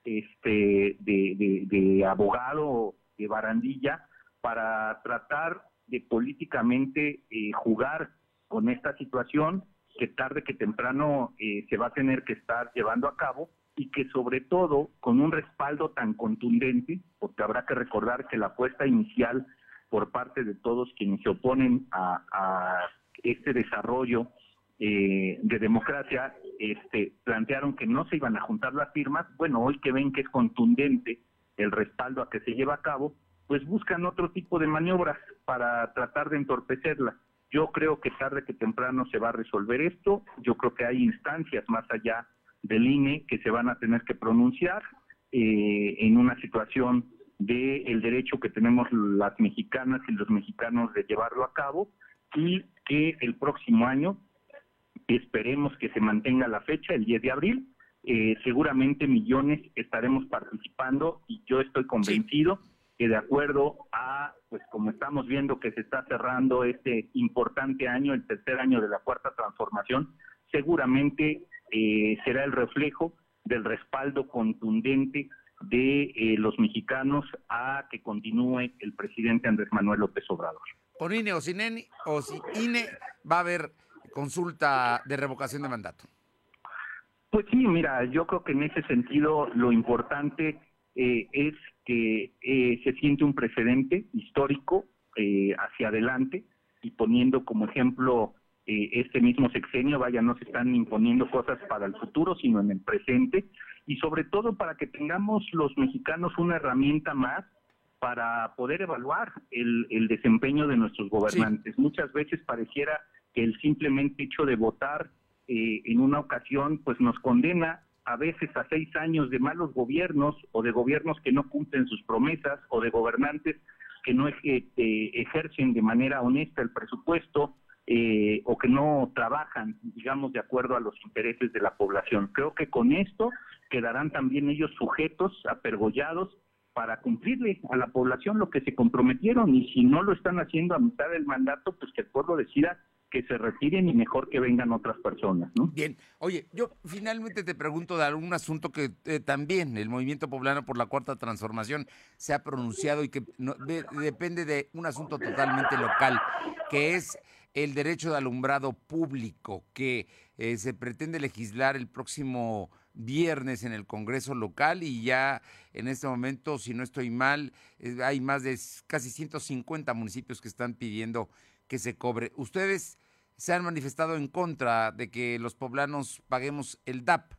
este, de, de, abogado de barandilla para tratar de políticamente eh, jugar con esta situación que tarde que temprano eh, se va a tener que estar llevando a cabo y que sobre todo con un respaldo tan contundente, porque habrá que recordar que la apuesta inicial por parte de todos quienes se oponen a, este desarrollo eh, de democracia, este, plantearon que no se iban a juntar las firmas, bueno, hoy que ven que es contundente el respaldo a que se lleva a cabo, pues buscan otro tipo de maniobras para tratar de entorpecerla. Yo creo que tarde que temprano se va a resolver esto, yo creo que hay instancias más allá del INE que se van a tener que pronunciar eh, en una situación de el derecho que tenemos las mexicanas y los mexicanos de llevarlo a cabo y que el próximo año esperemos que se mantenga la fecha, el 10 de abril, eh, seguramente millones estaremos participando y yo estoy convencido que de acuerdo a, pues como estamos viendo que se está cerrando este importante año, el tercer año de la cuarta transformación, seguramente eh, será el reflejo del respaldo contundente de eh, los mexicanos a que continúe el presidente Andrés Manuel López Obrador. Por INE o sin INE, o sin INE va a haber consulta de revocación de mandato. Pues sí, mira, yo creo que en ese sentido lo importante eh, es que se siente un precedente histórico hacia adelante y poniendo como ejemplo eh, este mismo sexenio, vaya, no se están imponiendo cosas para el futuro, sino en el presente, y sobre todo para que tengamos los mexicanos una herramienta más para poder evaluar el, el desempeño de nuestros gobernantes. Muchas veces pareciera que el simplemente hecho de votar eh, en una ocasión, pues nos condena a veces a seis años de malos gobiernos o de gobiernos que no cumplen sus promesas o de gobernantes que no eh, ejercen de manera honesta el presupuesto eh, o que no trabajan, digamos, de acuerdo a los intereses de la población. Creo que con esto quedarán también ellos sujetos, apergollados, para cumplirle a la población lo que se comprometieron y si no lo están haciendo a mitad del mandato, pues que el pueblo decida que se retiren y mejor que vengan otras personas, ¿no? Bien, oye, yo finalmente te pregunto de algún asunto que eh, también el Movimiento Poblano por la Cuarta Transformación se ha pronunciado y que depende de un asunto totalmente local, que es el derecho de alumbrado público que eh, se pretende legislar el próximo viernes en el Congreso local y ya en este momento, si no estoy mal, eh, hay más de casi 150 municipios que están pidiendo que se cobre. ¿Ustedes se han manifestado en contra de que los poblanos paguemos el DAP?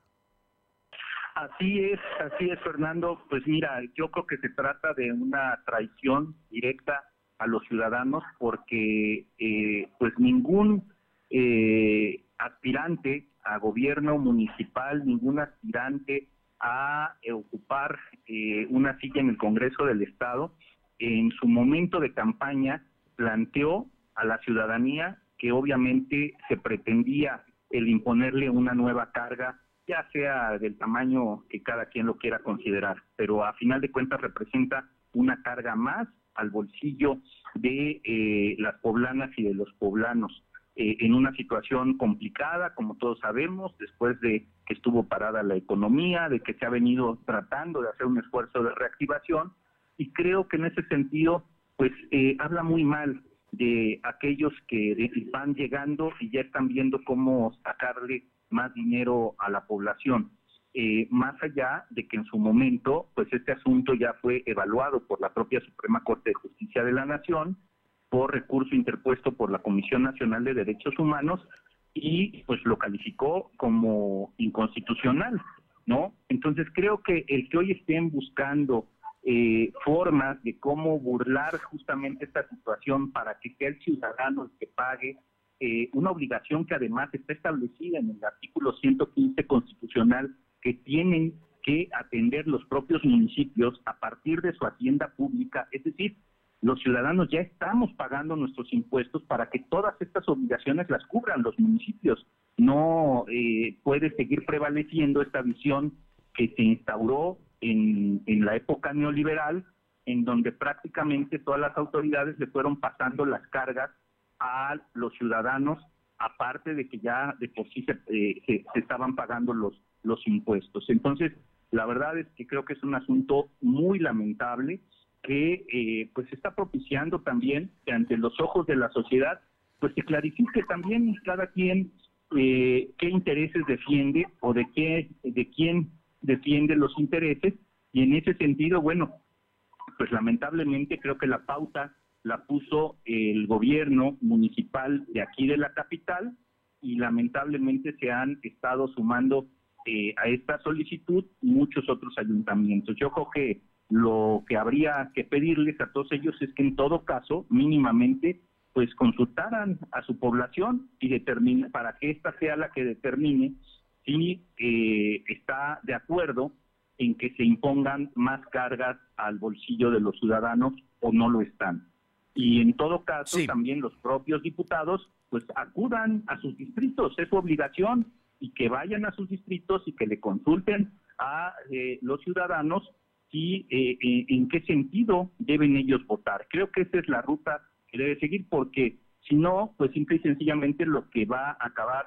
Así es, así es, Fernando. Pues mira, yo creo que se trata de una traición directa a los ciudadanos porque eh, pues ningún eh, aspirante a gobierno municipal, ningún aspirante a ocupar eh, una silla en el Congreso del Estado, en su momento de campaña planteó a la ciudadanía que obviamente se pretendía el imponerle una nueva carga, ya sea del tamaño que cada quien lo quiera considerar, pero a final de cuentas representa una carga más al bolsillo de eh, las poblanas y de los poblanos. Eh, en una situación complicada, como todos sabemos, después de que estuvo parada la economía, de que se ha venido tratando de hacer un esfuerzo de reactivación, y creo que en ese sentido, pues eh, habla muy mal de aquellos que van llegando y ya están viendo cómo sacarle más dinero a la población. Eh, más allá de que en su momento, pues este asunto ya fue evaluado por la propia Suprema Corte de Justicia de la Nación, por recurso interpuesto por la Comisión Nacional de Derechos Humanos y pues lo calificó como inconstitucional, ¿no? Entonces creo que el que hoy estén buscando eh, formas de cómo burlar justamente esta situación para que sea el ciudadano el que pague eh, una obligación que además está establecida en el artículo 115 constitucional que tienen que atender los propios municipios a partir de su hacienda pública, es decir, los ciudadanos ya estamos pagando nuestros impuestos para que todas estas obligaciones las cubran los municipios. No eh, puede seguir prevaleciendo esta visión que se instauró en, la época neoliberal, en donde prácticamente todas las autoridades le fueron pasando las cargas a los ciudadanos, aparte de que ya de por sí se, eh, se, estaban pagando los, los impuestos. Entonces, la verdad es que creo que es un asunto muy lamentable que eh, pues está propiciando también que ante los ojos de la sociedad pues se clarifique también cada quien eh, qué intereses defiende o de qué de quién defiende los intereses y en ese sentido, bueno, pues lamentablemente creo que la pauta la puso el gobierno municipal de aquí de la capital y lamentablemente se han estado sumando eh, a esta solicitud muchos otros ayuntamientos. Yo creo que lo que habría que pedirles a todos ellos es que en todo caso, mínimamente, pues consultaran a su población y determine para que ésta sea la que determine si eh, está de acuerdo en que se impongan más cargas al bolsillo de los ciudadanos o no lo están. Y en todo caso, también los propios diputados, pues acudan a sus distritos, es su obligación, y que vayan a sus distritos y que le consulten a eh, los ciudadanos si eh, en qué sentido deben ellos votar. Creo que esa es la ruta que debe seguir, porque si no, pues simple y sencillamente lo que va a acabar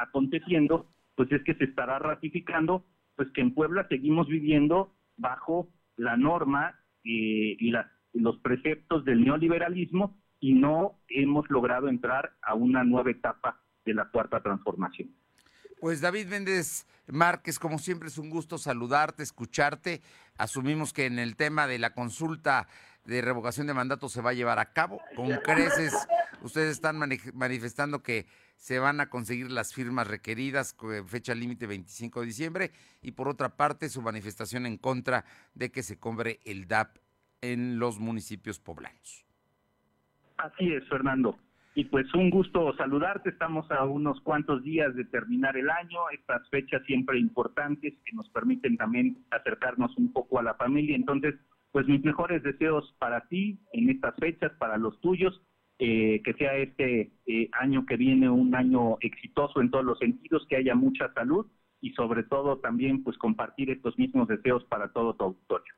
aconteciendo pues es que se estará ratificando pues que en Puebla seguimos viviendo bajo la norma eh, y los preceptos del neoliberalismo y no hemos logrado entrar a una nueva etapa de la cuarta transformación. Pues David Méndez Márquez, como siempre es un gusto saludarte, escucharte. Asumimos que en el tema de la consulta de revocación de mandato se va a llevar a cabo. Con creces, ustedes están manifestando que se van a conseguir las firmas requeridas, fecha límite 25 de diciembre, y por otra parte su manifestación en contra de que se cobre el DAP en los municipios poblanos. Así es, Fernando. Y pues un gusto saludarte, estamos a unos cuantos días de terminar el año, estas fechas siempre importantes que nos permiten también acercarnos un poco a la familia, entonces pues mis mejores deseos para ti en estas fechas, para los tuyos, eh, que sea este eh, año que viene un año exitoso en todos los sentidos, que haya mucha salud y sobre todo también pues compartir estos mismos deseos para todo tu auditorio.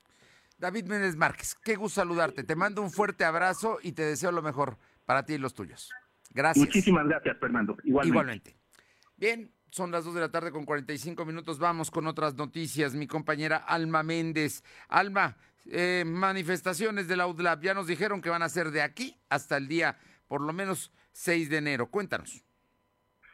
David Méndez Márquez, qué gusto saludarte. Te mando un fuerte abrazo y te deseo lo mejor para ti y los tuyos. Gracias. Muchísimas gracias, Fernando. Igualmente. Igualmente. Bien, son las 2 de la tarde con 45 minutos. Vamos con otras noticias. Mi compañera Alma Méndez. Alma, eh, manifestaciones de la UDLAB ya nos dijeron que van a ser de aquí hasta el día, por lo menos 6 de enero. Cuéntanos.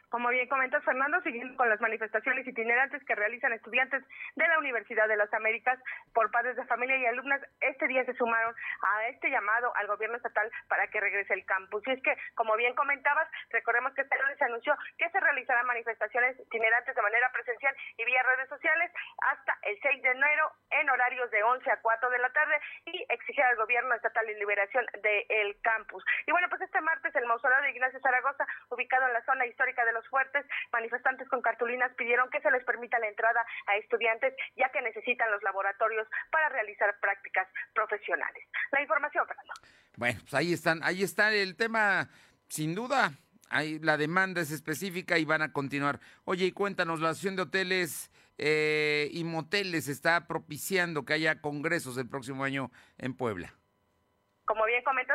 Como bien comentas, Fernando, siguiendo con las manifestaciones itinerantes que realizan estudiantes de la Universidad de las Américas por padres de familia y alumnas, este día se sumaron a este llamado al gobierno estatal para que regrese el campus. Y es que, como bien comentabas, recordemos que este lunes se anunció que se realizarán manifestaciones itinerantes de manera presencial y vía redes sociales hasta el 6 de enero en horarios de 11 a 4 de la tarde y exigir al gobierno estatal la liberación del campus. Y bueno, pues este martes el mausoleo de Ignacio Zaragoza, ubicado en la zona histórica de los fuertes, manifestantes con cartulinas pidieron que se les permita la entrada a estudiantes ya que necesitan los laboratorios para realizar prácticas profesionales. La información, Fernando. Bueno, pues ahí están, ahí está el tema, sin duda. Ahí la demanda es específica y van a continuar. Oye, y cuéntanos, la Asociación de Hoteles eh, y Moteles está propiciando que haya congresos el próximo año en Puebla.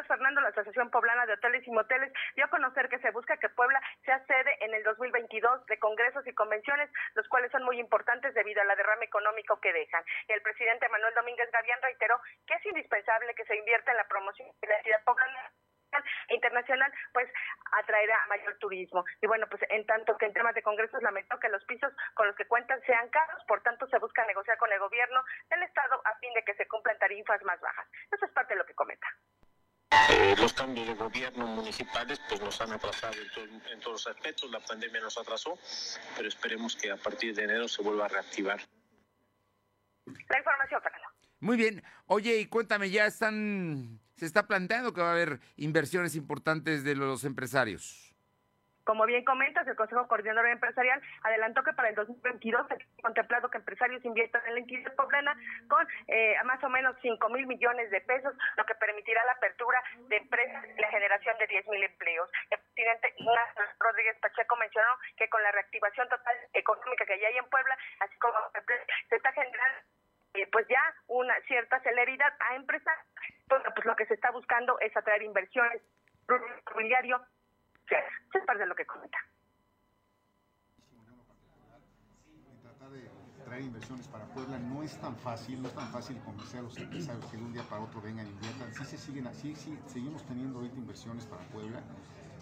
Fernando, la Asociación Poblana de Hoteles y Moteles dio a conocer que se busca que Puebla sea sede en el 2022 de congresos y convenciones, los cuales son muy importantes debido a la derrama económico que dejan. El presidente Manuel Domínguez Gavián reiteró que es indispensable que se invierta en la promoción de la ciudad poblana internacional, pues atraerá mayor turismo. Y bueno, pues en tanto que en temas de congresos lamentó que los pisos con los que cuentan sean caros, por tanto se busca negociar con el gobierno del Estado a fin de que se cumplan tarifas más bajas. Eso es parte de lo que comenta. Eh, los cambios de gobierno municipales pues nos han atrasado en, todos los aspectos, la pandemia nos atrasó, pero esperemos que a partir de enero se vuelva a reactivar. La información, Fernando. Muy bien. Oye, y cuéntame, ya están se está planteando que va a haber inversiones importantes de los empresarios. Como bien comentas, el Consejo Coordinador Empresarial adelantó que para el 2022 se ha contemplado que empresarios inviertan en la entidad poblana con eh, más o menos 5 mil millones de pesos, lo que permitirá la apertura de empresas y la generación de 10 mil empleos. El presidente Ignacio Rodríguez Pacheco mencionó que con la reactivación total económica que ya hay en Puebla, así como se está generando eh, pues ya una cierta celeridad a empresas, pues, lo que se está buscando es atraer inversiones, inmobiliario, o es parte de lo que comenta. Tratar de traer inversiones para Puebla no es tan fácil, no es tan fácil convencer a los empresarios que de un día para otro vengan y inviertan. Sí se siguen así, sí, seguimos teniendo ahorita inversiones para Puebla,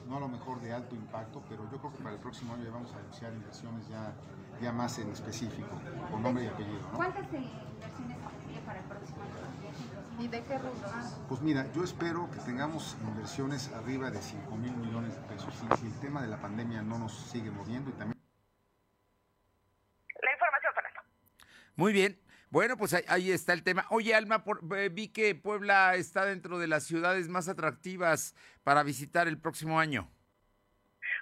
no a lo mejor de alto impacto, pero yo creo que para el próximo año ya vamos a anunciar inversiones ya, ya más en específico, con nombre y apellido. ¿Cuántas inversiones para el próximo año? ¿Y de qué rubros? Pues mira, yo espero que tengamos inversiones arriba de 5 mil millones de pesos. Y si el tema de la pandemia no nos sigue moviendo y también... La información, Fernando. Muy bien. Bueno, pues ahí, está el tema. Oye, Alma, eh, vi que Puebla está dentro de las ciudades más atractivas para visitar el próximo año.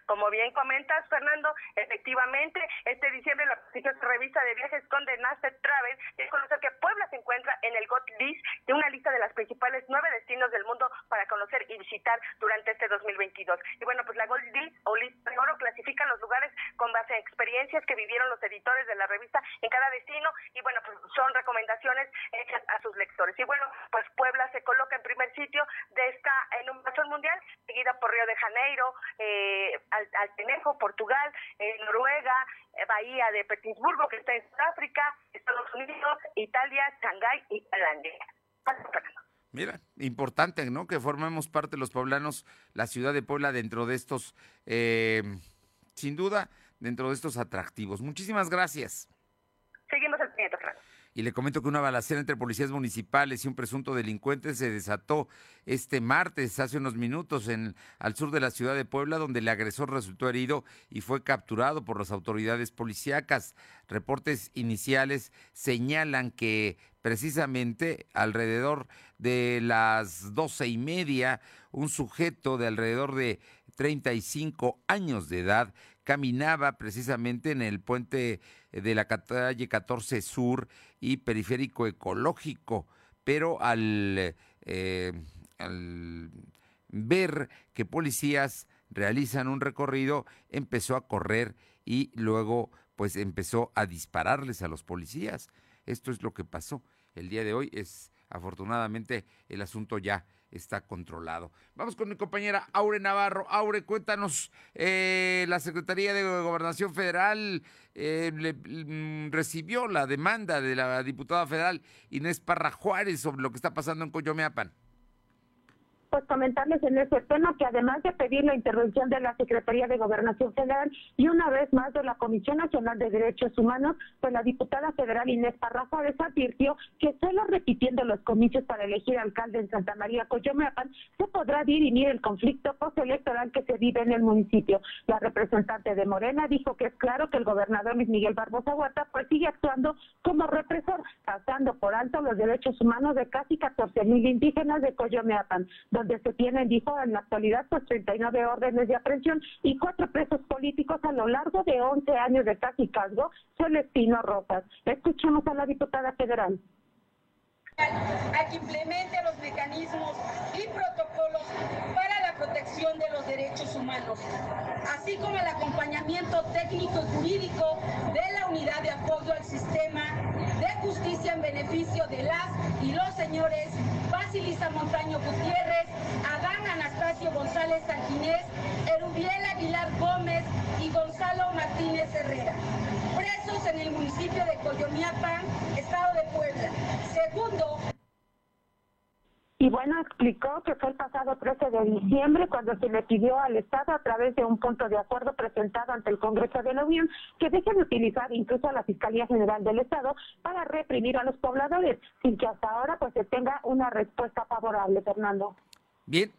Como bien comentas, Fernando, efectivamente, este diciembre la prestigiosa revista de viajes Conde Nast Travel es conocer que Puebla se encuentra en el GOT List de una lista de las principales nueve destinos del mundo para conocer y visitar durante este 2022. Y bueno, pues la Gold List o lista de oro clasifica los lugares con base en experiencias que vivieron los editores de la revista en cada destino y bueno, pues son recomendaciones hechas a sus lectores. Y bueno, pues Puebla se coloca en primer sitio de esta enumeración mundial, seguida por Río de Janeiro, eh, Altenejo, Portugal, eh, Noruega, eh, Bahía de Petersburgo, que está en Sudáfrica, Estados Unidos, Italia, Shanghái y Tailandia. Mira, importante, ¿no? Que formemos parte de los poblanos, la ciudad de Puebla dentro de estos, eh, sin duda, dentro de estos atractivos. Muchísimas gracias. Seguimos el y le comento que una balacera entre policías municipales y un presunto delincuente se desató este martes, hace unos minutos, en, al sur de la ciudad de Puebla, donde el agresor resultó herido y fue capturado por las autoridades policíacas. Reportes iniciales señalan que precisamente alrededor de las doce y media, un sujeto de alrededor de 35 años de edad, caminaba precisamente en el puente de la calle 14 Sur y Periférico Ecológico, pero al, eh, al ver que policías realizan un recorrido, empezó a correr y luego pues empezó a dispararles a los policías. Esto es lo que pasó. El día de hoy es afortunadamente el asunto ya está controlado. Vamos con mi compañera Aure Navarro. Aure, cuéntanos, eh, la Secretaría de Gobernación Federal eh, mm, recibió la demanda de la diputada federal Inés Parra Juárez sobre lo que está pasando en Coyomeapan pues comentarles en ese tema que además de pedir la intervención de la Secretaría de Gobernación Federal y una vez más de la Comisión Nacional de Derechos Humanos, pues la diputada federal Inés Parrafa advirtió que solo repitiendo los comicios para elegir alcalde en Santa María Coyomeapan se podrá dirimir el conflicto postelectoral que se vive en el municipio. La representante de Morena dijo que es claro que el gobernador Luis Miguel Barbosa Huerta pues sigue actuando como represor, pasando por alto los derechos humanos de casi 14 mil indígenas de Coyomeapan donde se tienen, dijo, en la actualidad, pues 39 órdenes de aprehensión y cuatro presos políticos a lo largo de 11 años de cargo Celestino Rojas. Escuchemos a la diputada federal a que implemente los mecanismos y protocolos para la protección de los derechos humanos, así como el acompañamiento técnico y jurídico de la unidad de apoyo al sistema de justicia en beneficio de las y los señores Basilisa Montaño Gutiérrez, Adán Anastasio González Sanquinés, Erubiel Aguilar Gómez y Gonzalo Martínez Herrera, presos en el municipio de Coyomiapan, Estado de Puebla. Segundo, y bueno, explicó que fue el pasado 13 de diciembre cuando se le pidió al Estado, a través de un punto de acuerdo presentado ante el Congreso de la Unión, que dejen de utilizar incluso a la Fiscalía General del Estado para reprimir a los pobladores, sin que hasta ahora pues se tenga una respuesta favorable, Fernando. Bien,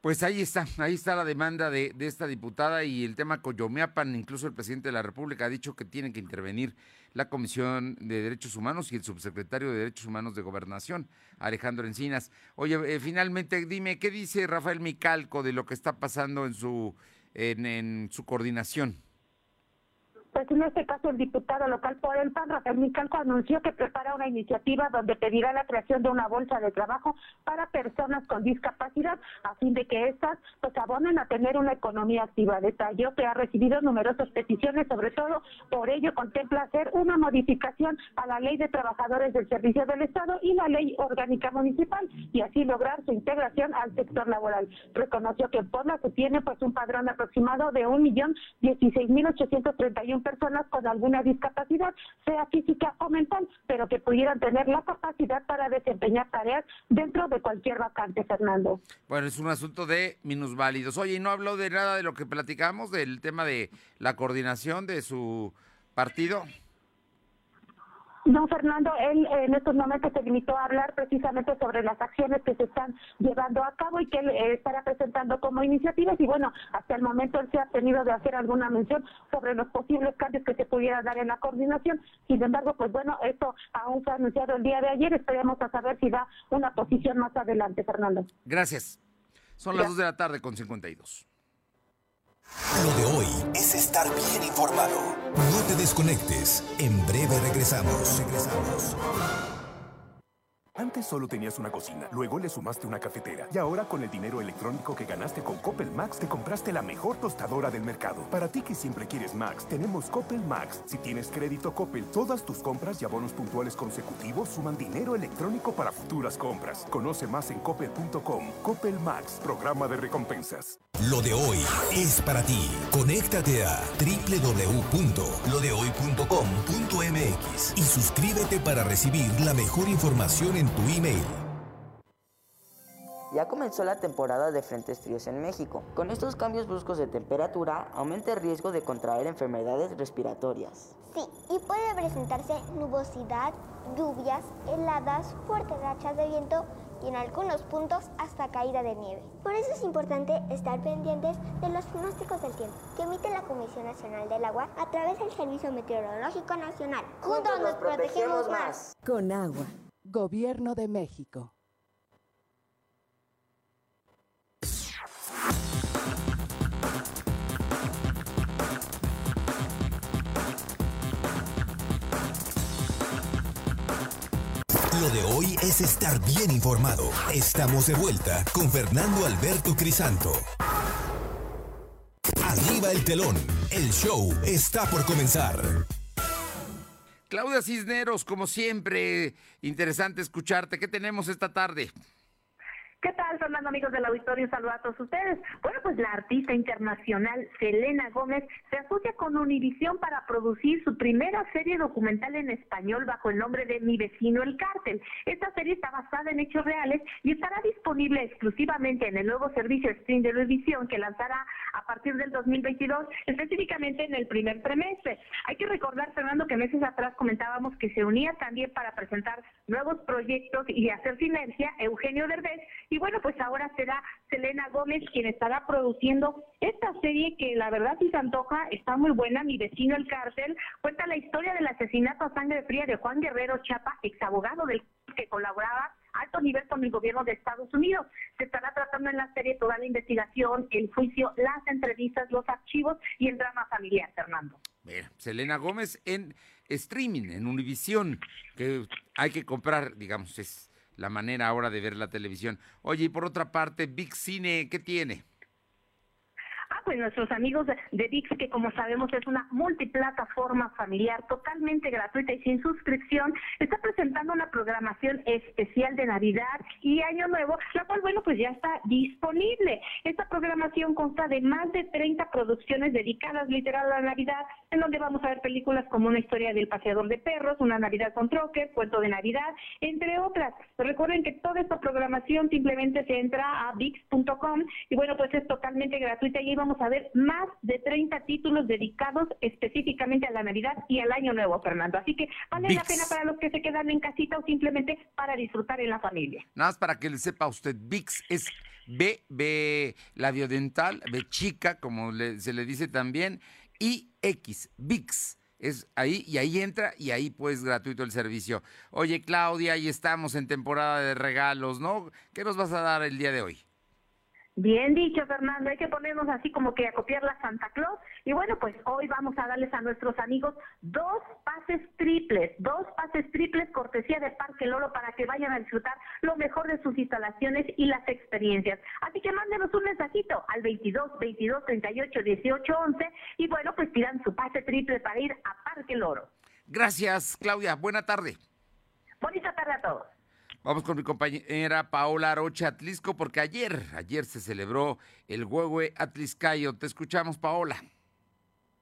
pues ahí está, ahí está la demanda de, esta diputada y el tema Coyomeapan, incluso el presidente de la República ha dicho que tiene que intervenir la Comisión de Derechos Humanos y el subsecretario de Derechos Humanos de Gobernación, Alejandro Encinas. Oye, eh, finalmente dime, ¿qué dice Rafael Micalco de lo que está pasando en su, en su coordinación? Pues en este caso el diputado local por el PAN, Rafael Micalco, anunció que prepara una iniciativa donde pedirá la creación de una bolsa de trabajo para personas con discapacidad, a fin de que éstas pues abonen a tener una economía activa. Detalló que ha recibido numerosas peticiones, sobre todo por ello contempla hacer una modificación a la ley de trabajadores del servicio del Estado y la ley orgánica municipal y así lograr su integración al sector laboral. Reconoció que en Puebla se tiene pues un padrón aproximado de un millón dieciséis mil ochocientos treinta y un personas con alguna discapacidad, sea física o mental, pero que pudieran tener la capacidad para desempeñar tareas dentro de cualquier vacante, Fernando. Bueno, es un asunto de minusválidos. Oye, y no habló de nada de lo que platicamos, del tema de la coordinación de su partido. No, Fernando, él en estos momentos se limitó a hablar precisamente sobre las acciones que se están llevando a cabo y que él eh, estará presentando como iniciativas y bueno, hasta el momento él se ha tenido de hacer alguna mención sobre los posibles cambios que se pudiera dar en la coordinación. Sin embargo, pues bueno, esto aún fue anunciado el día de ayer, esperemos a saber si da una posición más adelante, Fernando. Gracias. Son las dos de la tarde con 52. Lo de hoy es estar bien informado. No te desconectes. En breve regresamos. Regresamos. Antes solo tenías una cocina, luego le sumaste una cafetera y ahora con el dinero electrónico que ganaste con Coppel Max te compraste la mejor tostadora del mercado. Para ti que siempre quieres Max, tenemos Coppel Max. Si tienes crédito Coppel, todas tus compras y abonos puntuales consecutivos suman dinero electrónico para futuras compras. Conoce más en coppel.com. Coppel Max, programa de recompensas. Lo de hoy es para ti. Conéctate a www.lodehoy.com.mx y suscríbete para recibir la mejor información en tu email. Ya comenzó la temporada de frentes fríos en México. Con estos cambios bruscos de temperatura, aumenta el riesgo de contraer enfermedades respiratorias. Sí, y puede presentarse nubosidad, lluvias, heladas, fuertes rachas de viento y en algunos puntos hasta caída de nieve. Por eso es importante estar pendientes de los pronósticos del tiempo que emite la Comisión Nacional del Agua a través del Servicio Meteorológico Nacional. Juntos nos protegemos más. Con agua. Gobierno de México. De hoy es estar bien informado. Estamos de vuelta con Fernando Alberto Crisanto. Arriba el telón. El show está por comenzar. Claudia Cisneros, como siempre, interesante escucharte. ¿Qué tenemos esta tarde? ¿Qué tal, Fernando, amigos del auditorio? Saludos a todos ustedes. Bueno, pues la artista internacional Selena Gómez se asocia con Univisión para producir su primera serie documental en español bajo el nombre de Mi vecino el cártel. Esta serie está basada en hechos reales y estará disponible exclusivamente en el nuevo servicio stream de Univisión que lanzará a partir del 2022, específicamente en el primer trimestre. Hay que recordar, Fernando, que meses atrás comentábamos que se unía también para presentar nuevos proyectos y hacer sinergia Eugenio Derbez y bueno, pues ahora será Selena Gómez quien estará produciendo esta serie que la verdad si se antoja, está muy buena, Mi vecino el cárcel, cuenta la historia del asesinato a sangre fría de Juan Guerrero Chapa, ex abogado del que colaboraba alto nivel con el gobierno de Estados Unidos. Se estará tratando en la serie toda la investigación, el juicio, las entrevistas, los archivos y el drama familiar, Fernando. Mira, Selena Gómez en streaming, en Univisión, que hay que comprar, digamos, es la manera ahora de ver la televisión. Oye, y por otra parte, Big Cine, ¿qué tiene? Ah, pues nuestros amigos de, VIX, que como sabemos es una multiplataforma familiar totalmente gratuita y sin suscripción, está presentando una programación especial de Navidad y Año Nuevo, la cual, bueno, pues ya está disponible. Esta programación consta de más de 30 producciones dedicadas literal a la Navidad, en donde vamos a ver películas como Una historia del paseador de perros, Una Navidad con Trocker, Cuento de Navidad, entre otras. Recuerden que toda esta programación simplemente se entra a VIX.com y bueno, pues es totalmente gratuita y vamos a ver más de 30 títulos dedicados específicamente a la Navidad y al Año Nuevo, Fernando. Así que vale la pena para los que se quedan en casita o simplemente para disfrutar en la familia. Nada más para que le sepa a usted, VIX es B, B labiodental, B chica, como le- se le dice también, y X, VIX. Es ahí y ahí entra y ahí pues gratuito el servicio. Oye Claudia, ahí estamos en temporada de regalos, ¿no? ¿Qué nos vas a dar el día de hoy? Bien dicho, Fernando. Hay que ponernos así como que a copiar la Santa Claus. Y bueno, pues hoy vamos a darles a nuestros amigos dos pases triples, dos pases triples cortesía de Parque Loro para que vayan a disfrutar lo mejor de sus instalaciones y las experiencias. Así que mándenos un mensajito al 22 22 38 18 11 y bueno, pues pidan su pase triple para ir a Parque Loro. Gracias, Claudia. Buena tarde. Bonita tarde a todos. Vamos con mi compañera Paola Arocha Atlisco, porque ayer, ayer se celebró el Huehue Atliscayo. Te escuchamos, Paola.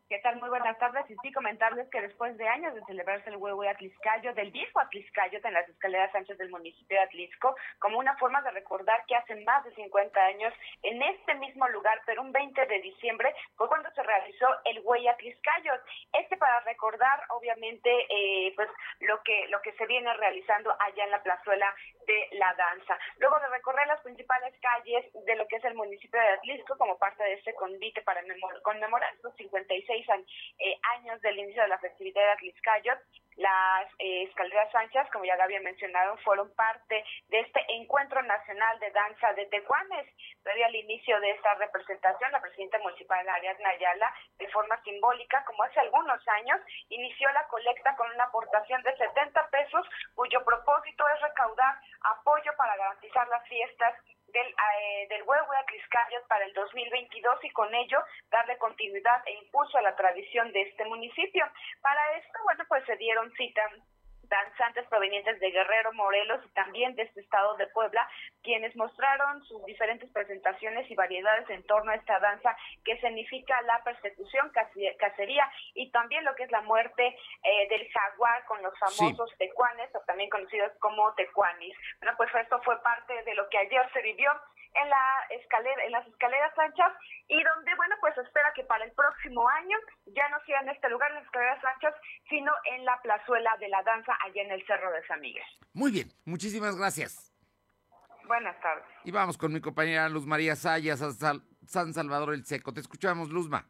¿Qué tal? Muy buenas tardes. Y sí, comentarles que después de años de celebrarse el huevo Atliscayo, del viejo Atliscayo en las escaleras anchas del municipio de Atlisco, como una forma de recordar que hace más de 50 años, en este mismo lugar, pero un 20 de diciembre, fue cuando se realizó el Güey Atliscayo. Este para recordar, obviamente, eh, pues lo que, lo que se viene realizando allá en la plazuela de la danza. Luego de recorrer las principales calles de lo que es el municipio de Atlisco, como parte de este convite para memor- conmemorar los 56 an- eh, años del inicio de la festividad de Atliscayot, las eh, escaleras anchas, como ya lo había mencionado, fueron parte de este encuentro nacional de danza de Tecuanes. Previo al inicio de esta representación, la presidenta municipal Ariadna Ayala, de forma simbólica, como hace algunos años, inició la colecta con una aportación de 70 pesos, cuyo propósito es recaudar apoyo para garantizar las fiestas del, eh, del huevo de Atliscayot para el 2022 y con ello darle continuidad e impulso a la tradición de este municipio. Para esto, bueno, pues se dieron cita danzantes provenientes de Guerrero, Morelos y también de este estado de Puebla, quienes mostraron sus diferentes presentaciones y variedades en torno a esta danza que significa la persecución, cacería y también lo que es la muerte eh, del jaguar con los famosos tecuanes o también conocidos como tecuanis. Bueno, pues esto fue parte de lo que ayer se vivió en la escalera, en las escaleras anchas y donde, bueno, pues espera que para el próximo año ya no sea en este lugar, en las escaleras anchas, sino en la plazuela de la danza allá en el Cerro de San Miguel. Muy bien, muchísimas gracias. Buenas tardes. Y vamos con mi compañera Luz María Sayas a San Salvador el Seco. Te escuchamos, Luzma.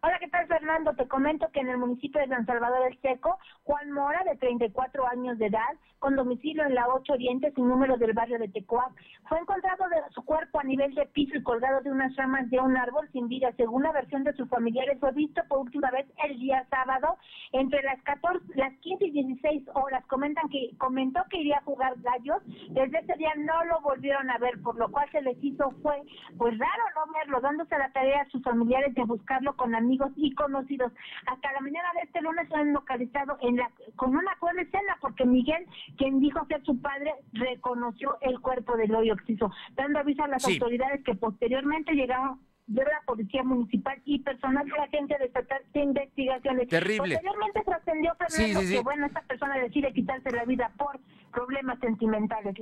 Hola, ¿qué tal, Fernando? Te comento que en el municipio de San Salvador del Seco, Juan Mora, de 34 años de edad, con domicilio en la 8 Oriente, sin número del barrio de Tecuac, fue encontrado de su cuerpo a nivel de piso y colgado de unas ramas de un árbol sin vida. Según la versión de sus familiares, fue visto por última vez el día sábado entre las 14, las 15 y 16 horas. Comentan que comentó que iría a jugar gallos. Desde ese día no lo volvieron a ver, por lo cual se les hizo fue pues raro no verlo, dándose la tarea a sus familiares de buscarlo con amigos y conocidos. Hasta la mañana de este lunes se han localizado en la, con una escena porque Miguel, quien dijo ser su padre, reconoció el cuerpo del hoyo oxiso, dando aviso a las Sí. autoridades que posteriormente llegaron de la Policía Municipal y personal de la Agencia de Estatal de Investigaciones. Terrible. Posteriormente trascendió, Sí, sí, sí. que bueno, esta persona decide quitarse la vida por problemas sentimentales.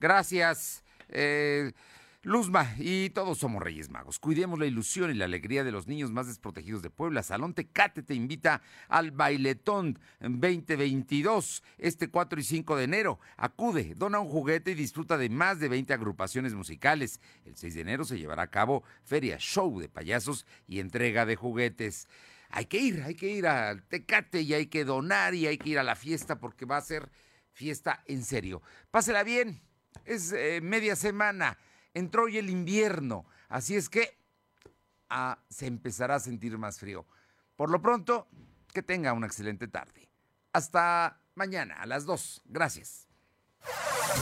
Gracias, eh, Luzma. Y todos somos Reyes Magos. Cuidemos la ilusión y la alegría de los niños más desprotegidos de Puebla. Salón Tecate te invita al Bailetón 2022, este 4 y 5 de enero. Acude, dona un juguete y disfruta de más de 20 agrupaciones musicales. El 6 de enero se llevará a cabo feria, show de payasos y entrega de juguetes. Hay que ir, hay que ir al Tecate y hay que donar y hay que ir a la fiesta porque va a ser fiesta en serio. Pásela bien, es eh, media semana, entró hoy el invierno, así es que ah, se empezará a sentir más frío. Por lo pronto, que tenga una excelente tarde. Hasta mañana a las 2. Gracias.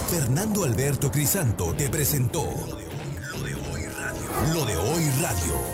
Fernando Alberto Crisanto te presentó Lo de hoy radio. Lo de hoy radio.